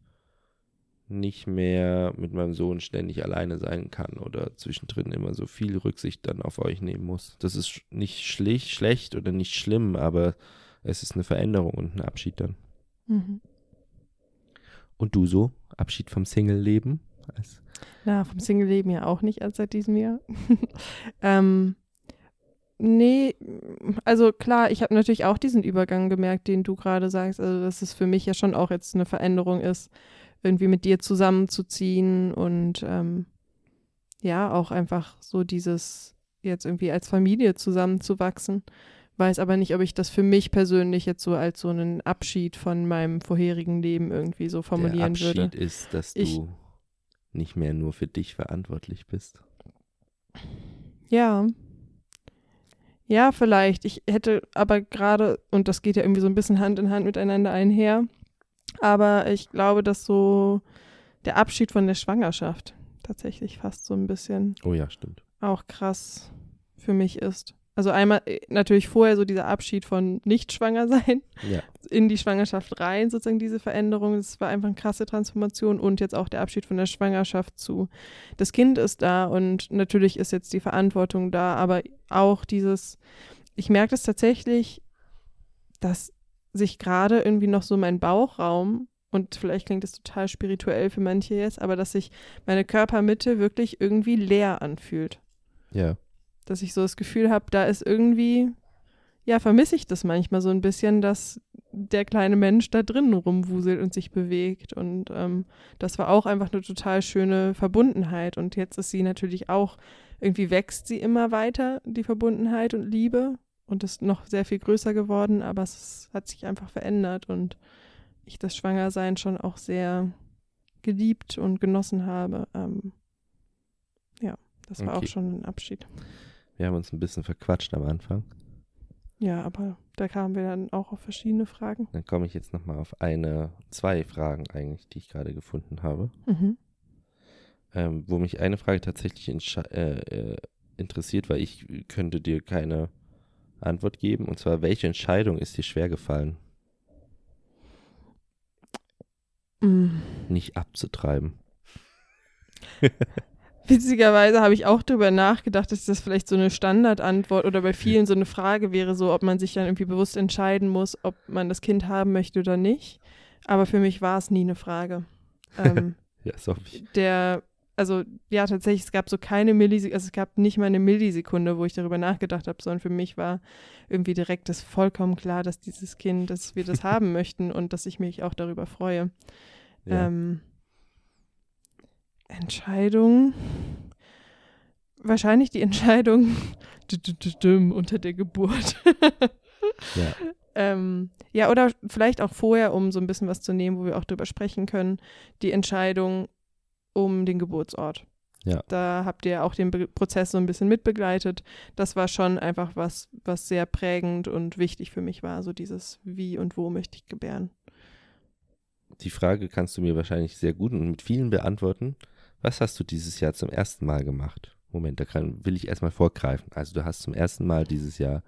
nicht mehr mit meinem Sohn ständig alleine sein kann oder zwischendrin immer so viel Rücksicht dann auf euch nehmen muss. Das ist nicht schlicht, schlecht oder nicht schlimm, aber es ist eine Veränderung und ein Abschied dann. Mhm. Und du so? Abschied vom Single-Leben? Na, vom Single-Leben ja auch nicht erst seit diesem Jahr. [LAUGHS] ähm, nee, also klar, ich habe natürlich auch diesen Übergang gemerkt, den du gerade sagst, also dass es für mich ja schon auch jetzt eine Veränderung ist, irgendwie mit dir zusammenzuziehen und ähm, ja, auch einfach so dieses jetzt irgendwie als Familie zusammenzuwachsen. Weiß aber nicht, ob ich das für mich persönlich jetzt so als so einen Abschied von meinem vorherigen Leben irgendwie so formulieren Der Abschied würde. ist, dass Ich- du nicht mehr nur für dich verantwortlich bist. Ja. Ja, vielleicht. Ich hätte aber gerade, und das geht ja irgendwie so ein bisschen Hand in Hand miteinander einher, aber ich glaube, dass so der Abschied von der Schwangerschaft tatsächlich fast so ein bisschen Oh ja, stimmt. auch krass für mich ist. Also einmal äh, natürlich vorher so dieser Abschied von nicht schwanger sein Ja, in die Schwangerschaft rein, sozusagen diese Veränderung. Das war einfach eine krasse Transformation und jetzt auch der Abschied von der Schwangerschaft zu. Das Kind ist da und natürlich ist jetzt die Verantwortung da, aber auch dieses, ich merke das tatsächlich, dass sich gerade irgendwie noch so mein Bauchraum und vielleicht klingt es total spirituell für manche jetzt, aber dass sich meine Körpermitte wirklich irgendwie leer anfühlt ja. Dass ich so das Gefühl habe, da ist irgendwie, ja, vermisse ich das manchmal so ein bisschen, dass der kleine Mensch da drin rumwuselt und sich bewegt. Und ähm, das war auch einfach eine total schöne Verbundenheit. Und jetzt ist sie natürlich auch, irgendwie wächst sie immer weiter, die Verbundenheit und Liebe. Und ist noch sehr viel größer geworden, aber es hat sich einfach verändert und ich das Schwangersein schon auch sehr geliebt und genossen habe. Ähm, ja, das war Okay. auch schon ein Abschied. Wir haben uns ein bisschen verquatscht am Anfang. Ja, aber da kamen wir dann auch auf verschiedene Fragen. Dann komme ich jetzt nochmal auf eine, zwei Fragen eigentlich, die ich gerade gefunden habe. Mhm. Ähm, wo mich eine Frage tatsächlich äh, äh, interessiert, weil ich könnte dir keine Antwort geben. Und zwar, welche Entscheidung ist dir schwer gefallen, Mm. nicht abzutreiben? [LAUGHS] Witzigerweise habe ich auch darüber nachgedacht, dass das vielleicht so eine Standardantwort oder bei vielen so eine Frage wäre, so ob man sich dann irgendwie bewusst entscheiden muss, ob man das Kind haben möchte oder nicht. Aber für mich war es nie eine Frage. [LAUGHS] Ähm, Ja, so hoffe ich. der, also ja, tatsächlich, es gab so keine Millisekunde, also es gab nicht mal eine Millisekunde, wo ich darüber nachgedacht habe, sondern für mich war irgendwie direkt das vollkommen klar, dass dieses Kind, dass wir das [LAUGHS] haben möchten und dass ich mich auch darüber freue. Ja. Ähm, Entscheidung. Wahrscheinlich die Entscheidung [LAUGHS] unter der Geburt. [LAUGHS] ja. Ähm, ja, oder vielleicht auch vorher, um so ein bisschen was zu nehmen, wo wir auch drüber sprechen können, die Entscheidung um den Geburtsort. Ja. Da habt ihr auch den Be Prozess so ein bisschen mitbegleitet. Das war schon einfach was, was sehr prägend und wichtig für mich war, so dieses Wie und wo möchte ich gebären. Die Frage kannst du mir wahrscheinlich sehr gut und mit vielen beantworten. Was hast du dieses Jahr zum ersten Mal gemacht? Moment, da kann, will ich erstmal vorgreifen. Also du hast zum ersten Mal dieses Jahr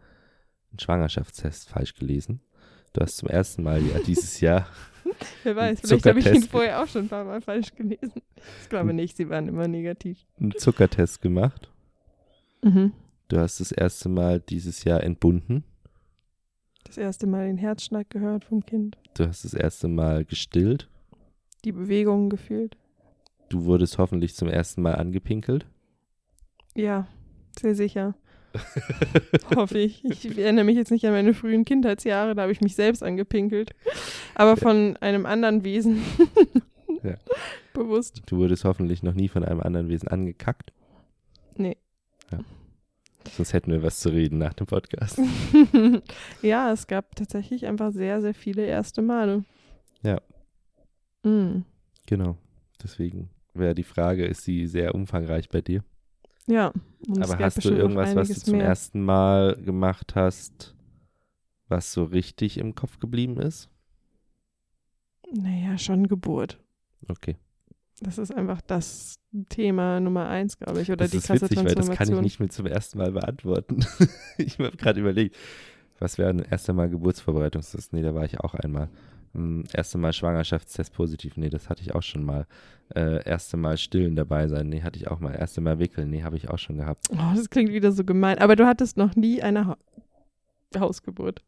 einen Schwangerschaftstest falsch gelesen. Du hast zum ersten Mal ja dieses Jahr [LAUGHS] Wer weiß, vielleicht habe ich ihn vorher auch schon ein paar Mal falsch gelesen. Ich glaube nicht, sie waren immer negativ. einen Zuckertest gemacht. Mhm. Du hast das erste Mal dieses Jahr entbunden. Das erste Mal den Herzschlag gehört vom Kind. Du hast das erste Mal gestillt. Die Bewegungen gefühlt. Du wurdest hoffentlich zum ersten Mal angepinkelt. Ja, sehr sicher. [LAUGHS] Hoffe ich. Ich erinnere mich jetzt nicht an meine frühen Kindheitsjahre, da habe ich mich selbst angepinkelt. Aber von einem anderen Wesen. [LAUGHS] Ja. Bewusst. Du wurdest hoffentlich noch nie von einem anderen Wesen angekackt. Nee. Ja. Sonst hätten wir was zu reden nach dem Podcast. [LAUGHS] ja, es gab tatsächlich einfach sehr, sehr viele erste Male. Ja. Mm. Genau. Deswegen wäre die Frage, ist sie sehr umfangreich bei dir? Ja. Aber hast du irgendwas, was du zum mehr. ersten Mal gemacht hast, was so richtig im Kopf geblieben ist? Naja, schon Geburt. Okay. Das ist einfach das Thema Nummer eins, glaube ich. Oder das die ist krasse witzig, weil das kann ich nicht mehr zum ersten Mal beantworten. [LAUGHS] ich habe gerade überlegt, was wäre ein erster Mal Geburtsvorbereitungstest? Nee, da war ich auch einmal. Hm, erste Mal Schwangerschaftstest positiv, nee, das hatte ich auch schon mal. Äh, erste Mal stillen dabei sein, nee, hatte ich auch mal. Erste Mal wickeln, nee, habe ich auch schon gehabt. Oh, das klingt wieder so gemein. Aber du hattest noch nie eine ha Hausgeburt.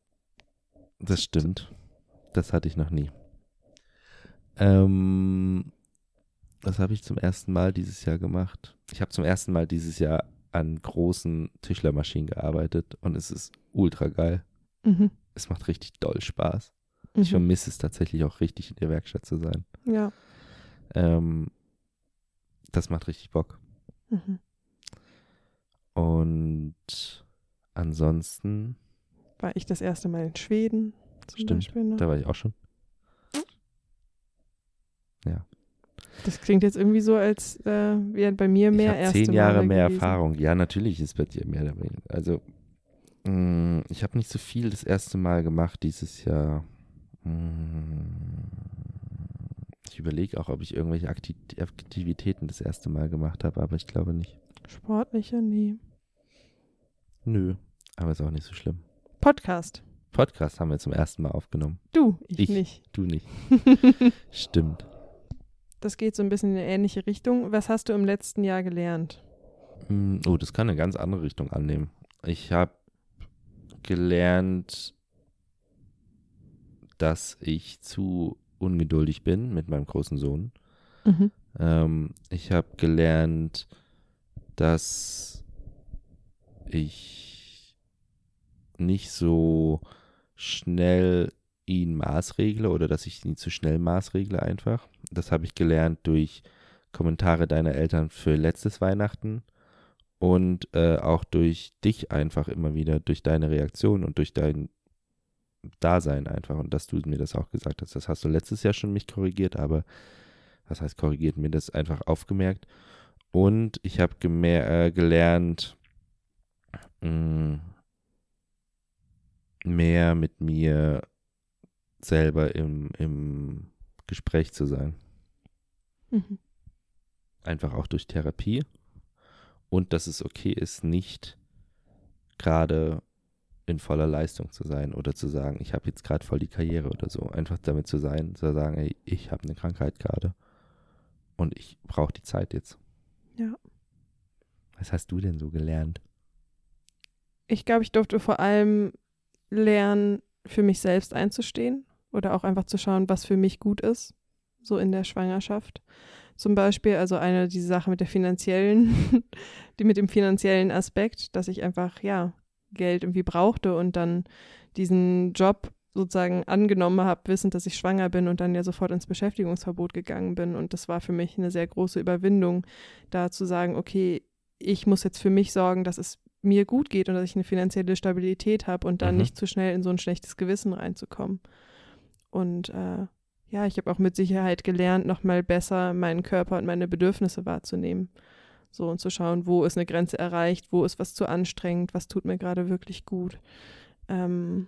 Das stimmt. Das hatte ich noch nie. Ähm, was habe ich zum ersten Mal dieses Jahr gemacht? Ich habe zum ersten Mal dieses Jahr an großen Tischlermaschinen gearbeitet und es ist ultra geil. Mhm. Es macht richtig doll Spaß. Ich Mhm. vermisse es tatsächlich auch richtig in der Werkstatt zu sein. Ja. Ähm, das macht richtig Bock. Mhm. Und ansonsten, War ich das erste Mal in Schweden zum Stimmt, Beispiel noch. da war ich auch schon. Das klingt jetzt irgendwie so, als äh, wären bei mir mehr erste zehn Jahre Male mehr gewesen. Erfahrung. Ja, natürlich ist bei dir mehr dabei. Also, mh, ich habe nicht so viel das erste Mal gemacht dieses Jahr. Mh, Ich überlege auch, ob ich irgendwelche Akti Aktivitäten das erste Mal gemacht habe, aber ich glaube nicht. Sportlicher, nee. Nö, aber ist auch nicht so schlimm. Podcast. Podcast haben wir zum ersten Mal aufgenommen. Du, ich, Ich. nicht. Du nicht. [LAUGHS] Stimmt. Das geht so ein bisschen in eine ähnliche Richtung. Was hast du im letzten Jahr gelernt? Mm, Oh, das kann eine ganz andere Richtung annehmen. Ich habe gelernt, dass ich zu ungeduldig bin mit meinem großen Sohn. Mhm. Ähm, ich habe gelernt, dass ich nicht so schnell ihn maßregle oder dass ich ihn zu schnell maßregle einfach. Das habe ich gelernt durch Kommentare deiner Eltern für letztes Weihnachten und äh, auch durch dich einfach immer wieder, durch deine Reaktion und durch dein Dasein einfach und dass du mir das auch gesagt hast. Das hast du letztes Jahr schon mich korrigiert, aber was heißt korrigiert, mir das einfach aufgemerkt. Und ich habe äh, gelernt, mh, mehr mit mir selber im, im Gespräch zu sein. Mhm. Einfach auch durch Therapie. Und dass es okay ist, nicht gerade in voller Leistung zu sein oder zu sagen, ich habe jetzt gerade voll die Karriere oder so. Einfach damit zu sein, zu sagen, ey, ich habe eine Krankheit gerade und ich brauche die Zeit jetzt. Ja. Was hast du denn so gelernt? Ich glaube, ich durfte vor allem lernen, für mich selbst einzustehen oder auch einfach zu schauen, was für mich gut ist, so in der Schwangerschaft. Zum Beispiel, also eine, diese Sache mit der finanziellen, [LAUGHS] die mit dem finanziellen Aspekt, dass ich einfach, ja, Geld irgendwie brauchte und dann diesen Job sozusagen angenommen habe, wissend, dass ich schwanger bin und dann ja sofort ins Beschäftigungsverbot gegangen bin. Und das war für mich eine sehr große Überwindung, da zu sagen, okay, ich muss jetzt für mich sorgen, dass es mir gut geht und dass ich eine finanzielle Stabilität habe und dann Mhm. nicht zu schnell in so ein schlechtes Gewissen reinzukommen. Und äh, ja, ich habe auch mit Sicherheit gelernt, nochmal besser meinen Körper und meine Bedürfnisse wahrzunehmen. So und zu schauen, wo ist eine Grenze erreicht, wo ist was zu anstrengend, was tut mir gerade wirklich gut. Ähm,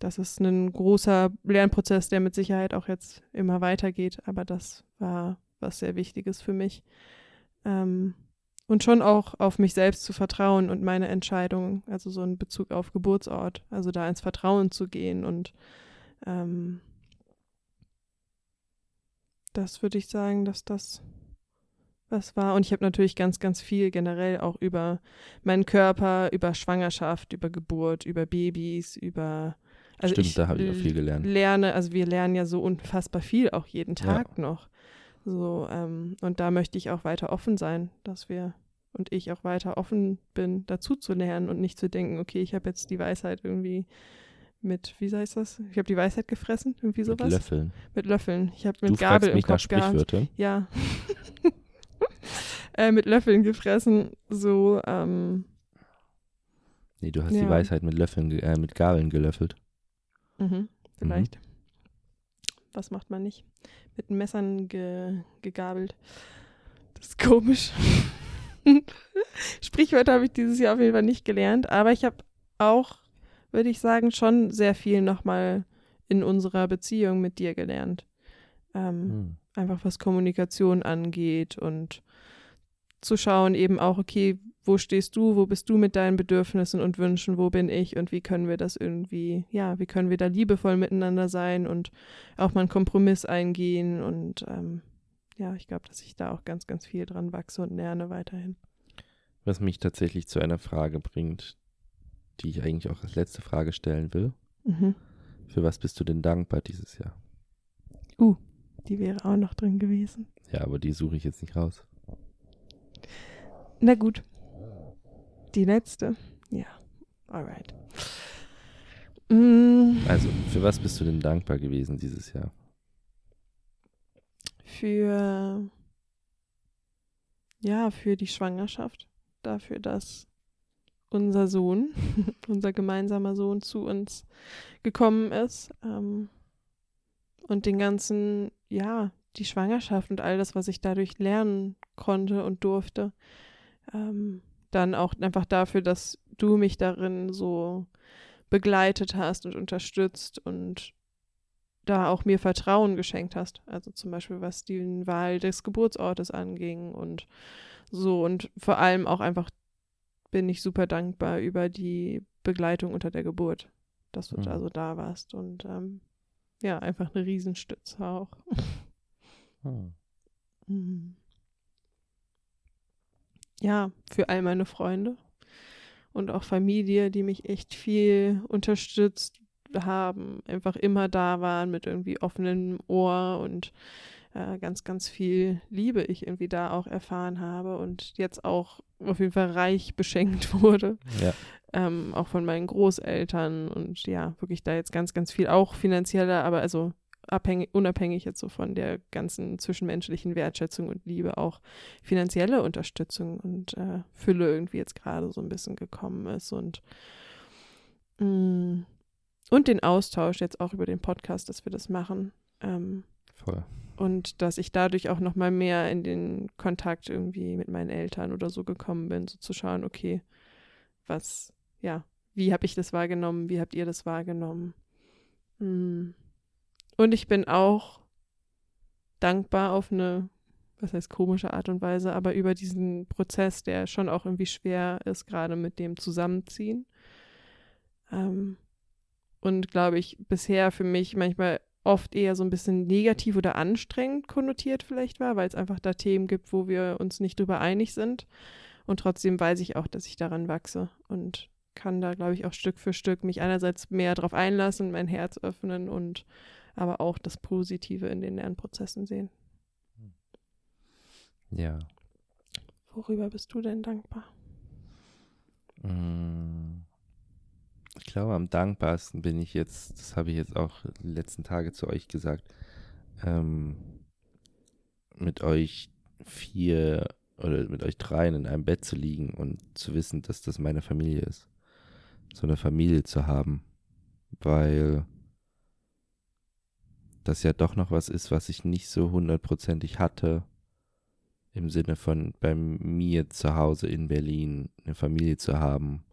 das ist ein großer Lernprozess, der mit Sicherheit auch jetzt immer weitergeht, aber das war was sehr Wichtiges für mich. Ähm, und schon auch auf mich selbst zu vertrauen und meine Entscheidung, also so in Bezug auf Geburtsort, also da ins Vertrauen zu gehen und ähm, das würde ich sagen, dass das was war. Und ich habe natürlich ganz, ganz viel generell auch über meinen Körper, über Schwangerschaft, über Geburt, über Babys, über also Stimmt, ich da habe ich auch viel gelernt. lerne, also wir lernen ja so unfassbar viel auch jeden Tag noch. So, ähm, und da möchte ich auch weiter offen sein, dass wir und ich auch weiter offen bin, dazu zu lernen und nicht zu denken, okay, ich habe jetzt die Weisheit irgendwie mit, wie heißt das? Ich habe die Weisheit gefressen, irgendwie Mit sowas. Löffeln. Mit Löffeln. Ich habe mit du Gabel im mich nach Kopf gehabt. Sprichwörtern. Ja. [LAUGHS] [LAUGHS] äh, mit Löffeln gefressen, so, ähm, Nee, du hast Ja. die Weisheit mit Löffeln, äh, mit Gabeln gelöffelt. Mhm, vielleicht. Was macht man nicht? Mit Messern ge gegabelt. Das ist komisch. [LAUGHS] Sprichwörter habe ich dieses Jahr auf jeden Fall nicht gelernt, aber ich habe auch, würde ich sagen, schon sehr viel nochmal in unserer Beziehung mit dir gelernt. Ähm, Hm. Einfach was Kommunikation angeht und zu schauen eben auch, okay, wo stehst du, wo bist du mit deinen Bedürfnissen und Wünschen, wo bin ich und wie können wir das irgendwie, ja, wie können wir da liebevoll miteinander sein und auch mal einen Kompromiss eingehen und ähm, ja, ich glaube, dass ich da auch ganz, ganz viel dran wachse und lerne weiterhin. Was mich tatsächlich zu einer Frage bringt, die ich eigentlich auch als letzte Frage stellen will. Mhm. Für was bist du denn dankbar dieses Jahr? Uh, die wäre auch noch drin gewesen. Ja, aber die suche ich jetzt nicht raus. Na gut. Die letzte. Ja, alright. Mm, Also, für was bist du denn dankbar gewesen dieses Jahr? für ja, für die Schwangerschaft, dafür, dass unser Sohn, [LAUGHS] unser gemeinsamer Sohn zu uns gekommen ist ähm, und den ganzen, ja, die Schwangerschaft und all das, was ich dadurch lernen konnte und durfte. Ähm, dann auch einfach dafür, dass du mich darin so begleitet hast und unterstützt und da auch mir Vertrauen geschenkt hast. Also zum Beispiel, was die Wahl des Geburtsortes anging und so. Und vor allem auch einfach bin ich super dankbar über die Begleitung unter der Geburt, dass du Mhm. da so da warst. Und ähm, ja, einfach eine Riesenstütze auch. Mhm. Ja, für all meine Freunde und auch Familie, die mich echt viel unterstützt haben, einfach immer da waren mit irgendwie offenem Ohr und äh, ganz, ganz viel Liebe ich irgendwie da auch erfahren habe und jetzt auch auf jeden Fall reich [LAUGHS] beschenkt wurde Ja, ähm, auch von meinen Großeltern und ja, wirklich da jetzt ganz, ganz viel, auch finanzieller, aber also abhängig, unabhängig jetzt so von der ganzen zwischenmenschlichen Wertschätzung und Liebe, auch finanzielle Unterstützung und äh, Fülle irgendwie jetzt gerade so ein bisschen gekommen ist und mh, und den Austausch jetzt auch über den Podcast, dass wir das machen. Ähm, voll. Und dass ich dadurch auch noch mal mehr in den Kontakt irgendwie mit meinen Eltern oder so gekommen bin, so zu schauen, okay, was, ja, wie habe ich das wahrgenommen, wie habt ihr das wahrgenommen? Hm. Und ich bin auch dankbar auf eine, was heißt komische Art und Weise, aber über diesen Prozess, der schon auch irgendwie schwer ist, gerade mit dem Zusammenziehen. Ähm, und glaube ich, bisher für mich manchmal oft eher so ein bisschen negativ oder anstrengend konnotiert vielleicht war, weil es einfach da Themen gibt, wo wir uns nicht drüber einig sind. Und trotzdem weiß ich auch, dass ich daran wachse und kann da, glaube ich, auch Stück für Stück mich einerseits mehr darauf einlassen, mein Herz öffnen und aber auch das Positive in den Lernprozessen sehen. Ja. Worüber bist du denn dankbar? Mm. Ich glaube, am dankbarsten bin ich jetzt, das habe ich jetzt auch die letzten Tage zu euch gesagt, ähm, mit euch vier oder mit euch dreien in einem Bett zu liegen und zu wissen, dass das meine Familie ist. So eine Familie zu haben, weil das ja doch noch was ist, was ich nicht so hundertprozentig hatte. Im Sinne von bei mir zu Hause in Berlin eine Familie zu haben.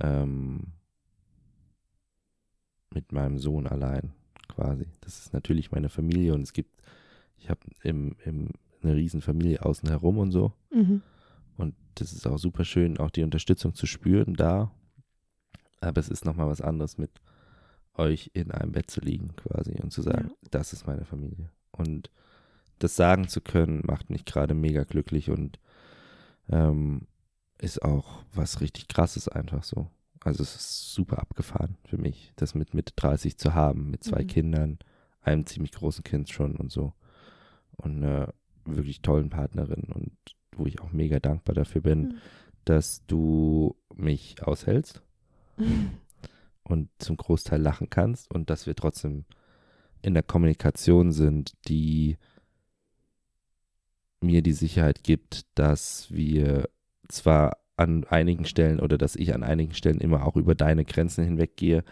Ähm, mit meinem Sohn allein quasi. Das ist natürlich meine Familie und es gibt, ich habe im, im, eine riesen Familie außen herum und so. Mhm. Und das ist auch super schön, auch die Unterstützung zu spüren da. Aber es ist nochmal was anderes, mit euch in einem Bett zu liegen quasi und zu sagen, Ja. das ist meine Familie. Und das sagen zu können, macht mich gerade mega glücklich und ähm, ist auch was richtig krasses einfach so. Also es ist super abgefahren für mich, das mit Mitte 30 zu haben, mit zwei Mhm. Kindern, einem ziemlich großen Kind schon und so. Und einer wirklich tollen Partnerin und wo ich auch mega dankbar dafür bin, Mhm. dass du mich aushältst [LAUGHS] und zum Großteil lachen kannst und dass wir trotzdem in der Kommunikation sind, die mir die Sicherheit gibt, dass wir zwar an einigen Stellen oder dass ich an einigen Stellen immer auch über deine Grenzen hinweggehe,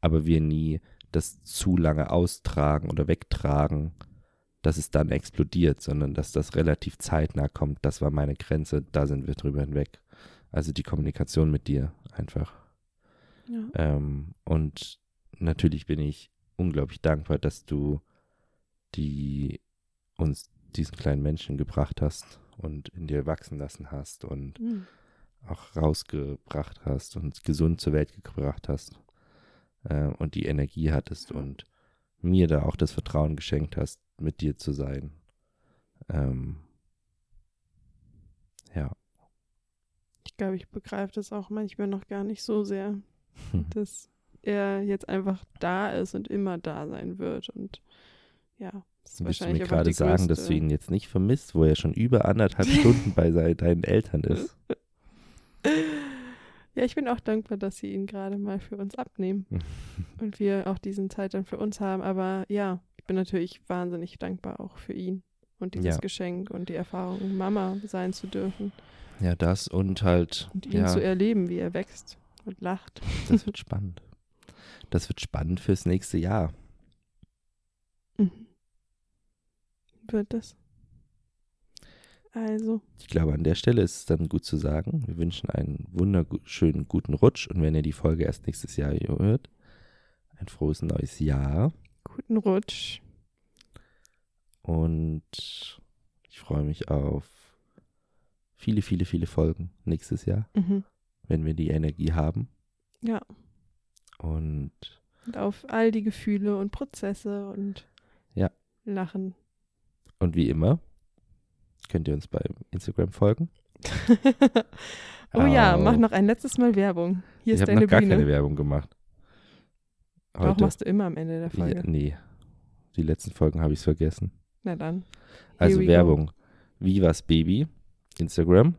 aber wir nie das zu lange austragen oder wegtragen, dass es dann explodiert, sondern dass das relativ zeitnah kommt. Das war meine Grenze, da sind wir drüber hinweg. Also die Kommunikation mit dir einfach. ja. Ähm, und natürlich bin ich unglaublich dankbar, dass du die uns diesen kleinen Menschen gebracht hast und in dir wachsen lassen hast und Mhm. auch rausgebracht hast und gesund zur Welt gebracht hast äh, und die Energie hattest und mir da auch das Vertrauen geschenkt hast, mit dir zu sein. Ähm, ja. Ich glaube, ich begreife das auch manchmal noch gar nicht so sehr, [LAUGHS] dass er jetzt einfach da ist und immer da sein wird. Und ja, Willst du mir gerade sagen, dass du ihn jetzt nicht vermisst, wo er schon über anderthalb [LAUGHS] Stunden bei deinen Eltern ist? [LAUGHS] Ja, ich bin auch dankbar, dass sie ihn gerade mal für uns abnehmen [LAUGHS] und wir auch diesen Zeit dann für uns haben. Aber ja, ich bin natürlich wahnsinnig dankbar auch für ihn und dieses Ja. Geschenk und die Erfahrung, Mama sein zu dürfen Ja, das und halt, und ihn ja, zu erleben, wie er wächst und lacht. das wird spannend. Das wird spannend fürs nächste Jahr. Mhm. Wird das? Also, Ich glaube, an der Stelle ist es dann gut zu sagen, wir wünschen einen wunderschönen guten Rutsch und wenn ihr die Folge erst nächstes Jahr hört, ein frohes neues Jahr guten Rutsch. und ich freue mich auf viele, viele, viele Folgen nächstes Jahr, Mhm. wenn wir die Energie haben Ja, und und auf all die Gefühle und Prozesse und Ja. Lachen. Und wie immer könnt ihr uns bei Instagram folgen. [LAUGHS] oh ja, mach noch ein letztes Mal Werbung. Hier ich ist deine noch gar Bühne. keine Werbung gemacht. Auch machst du immer am Ende der ja, Folge. nee, die letzten Folgen habe ich vergessen. Na dann. Also we go. Werbung. Vivas Baby, Instagram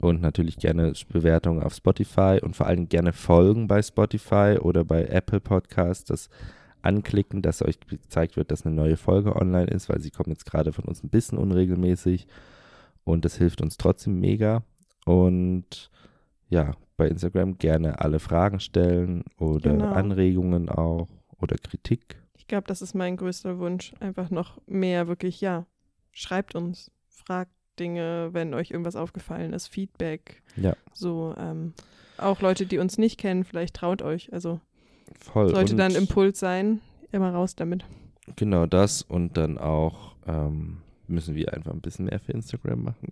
und natürlich gerne Bewertungen auf Spotify und vor allem gerne Folgen bei Spotify oder bei Apple Podcasts. Das anklicken, dass euch gezeigt wird, dass eine neue Folge online ist, weil sie kommt jetzt gerade von uns ein bisschen unregelmäßig und das hilft uns trotzdem mega. Und ja, bei Instagram gerne alle Fragen stellen oder Genau. Anregungen auch oder Kritik. Ich glaube, das ist mein größter Wunsch. Einfach noch mehr wirklich, ja. Schreibt uns, fragt Dinge, wenn euch irgendwas aufgefallen ist, Feedback. Ja. So, ähm, auch Leute, die uns nicht kennen, vielleicht traut euch. Also Voll. sollte und dann Impuls sein, immer raus damit. Genau das und dann auch ähm, müssen wir einfach ein bisschen mehr für Instagram machen.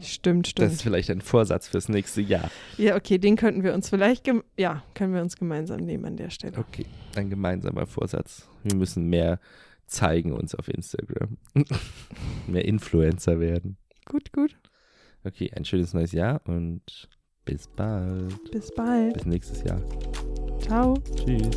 Stimmt, stimmt. Das ist vielleicht ein Vorsatz fürs nächste Jahr. ja, okay, den könnten wir uns vielleicht, ja, können wir uns gemeinsam nehmen an der Stelle. Okay, ein gemeinsamer Vorsatz. Wir müssen mehr zeigen uns auf Instagram. [LAUGHS] mehr Influencer werden. Gut, gut. Okay, ein schönes neues Jahr und bis bald. Bis bald. Bis nächstes Jahr. Ciao. Tschüss.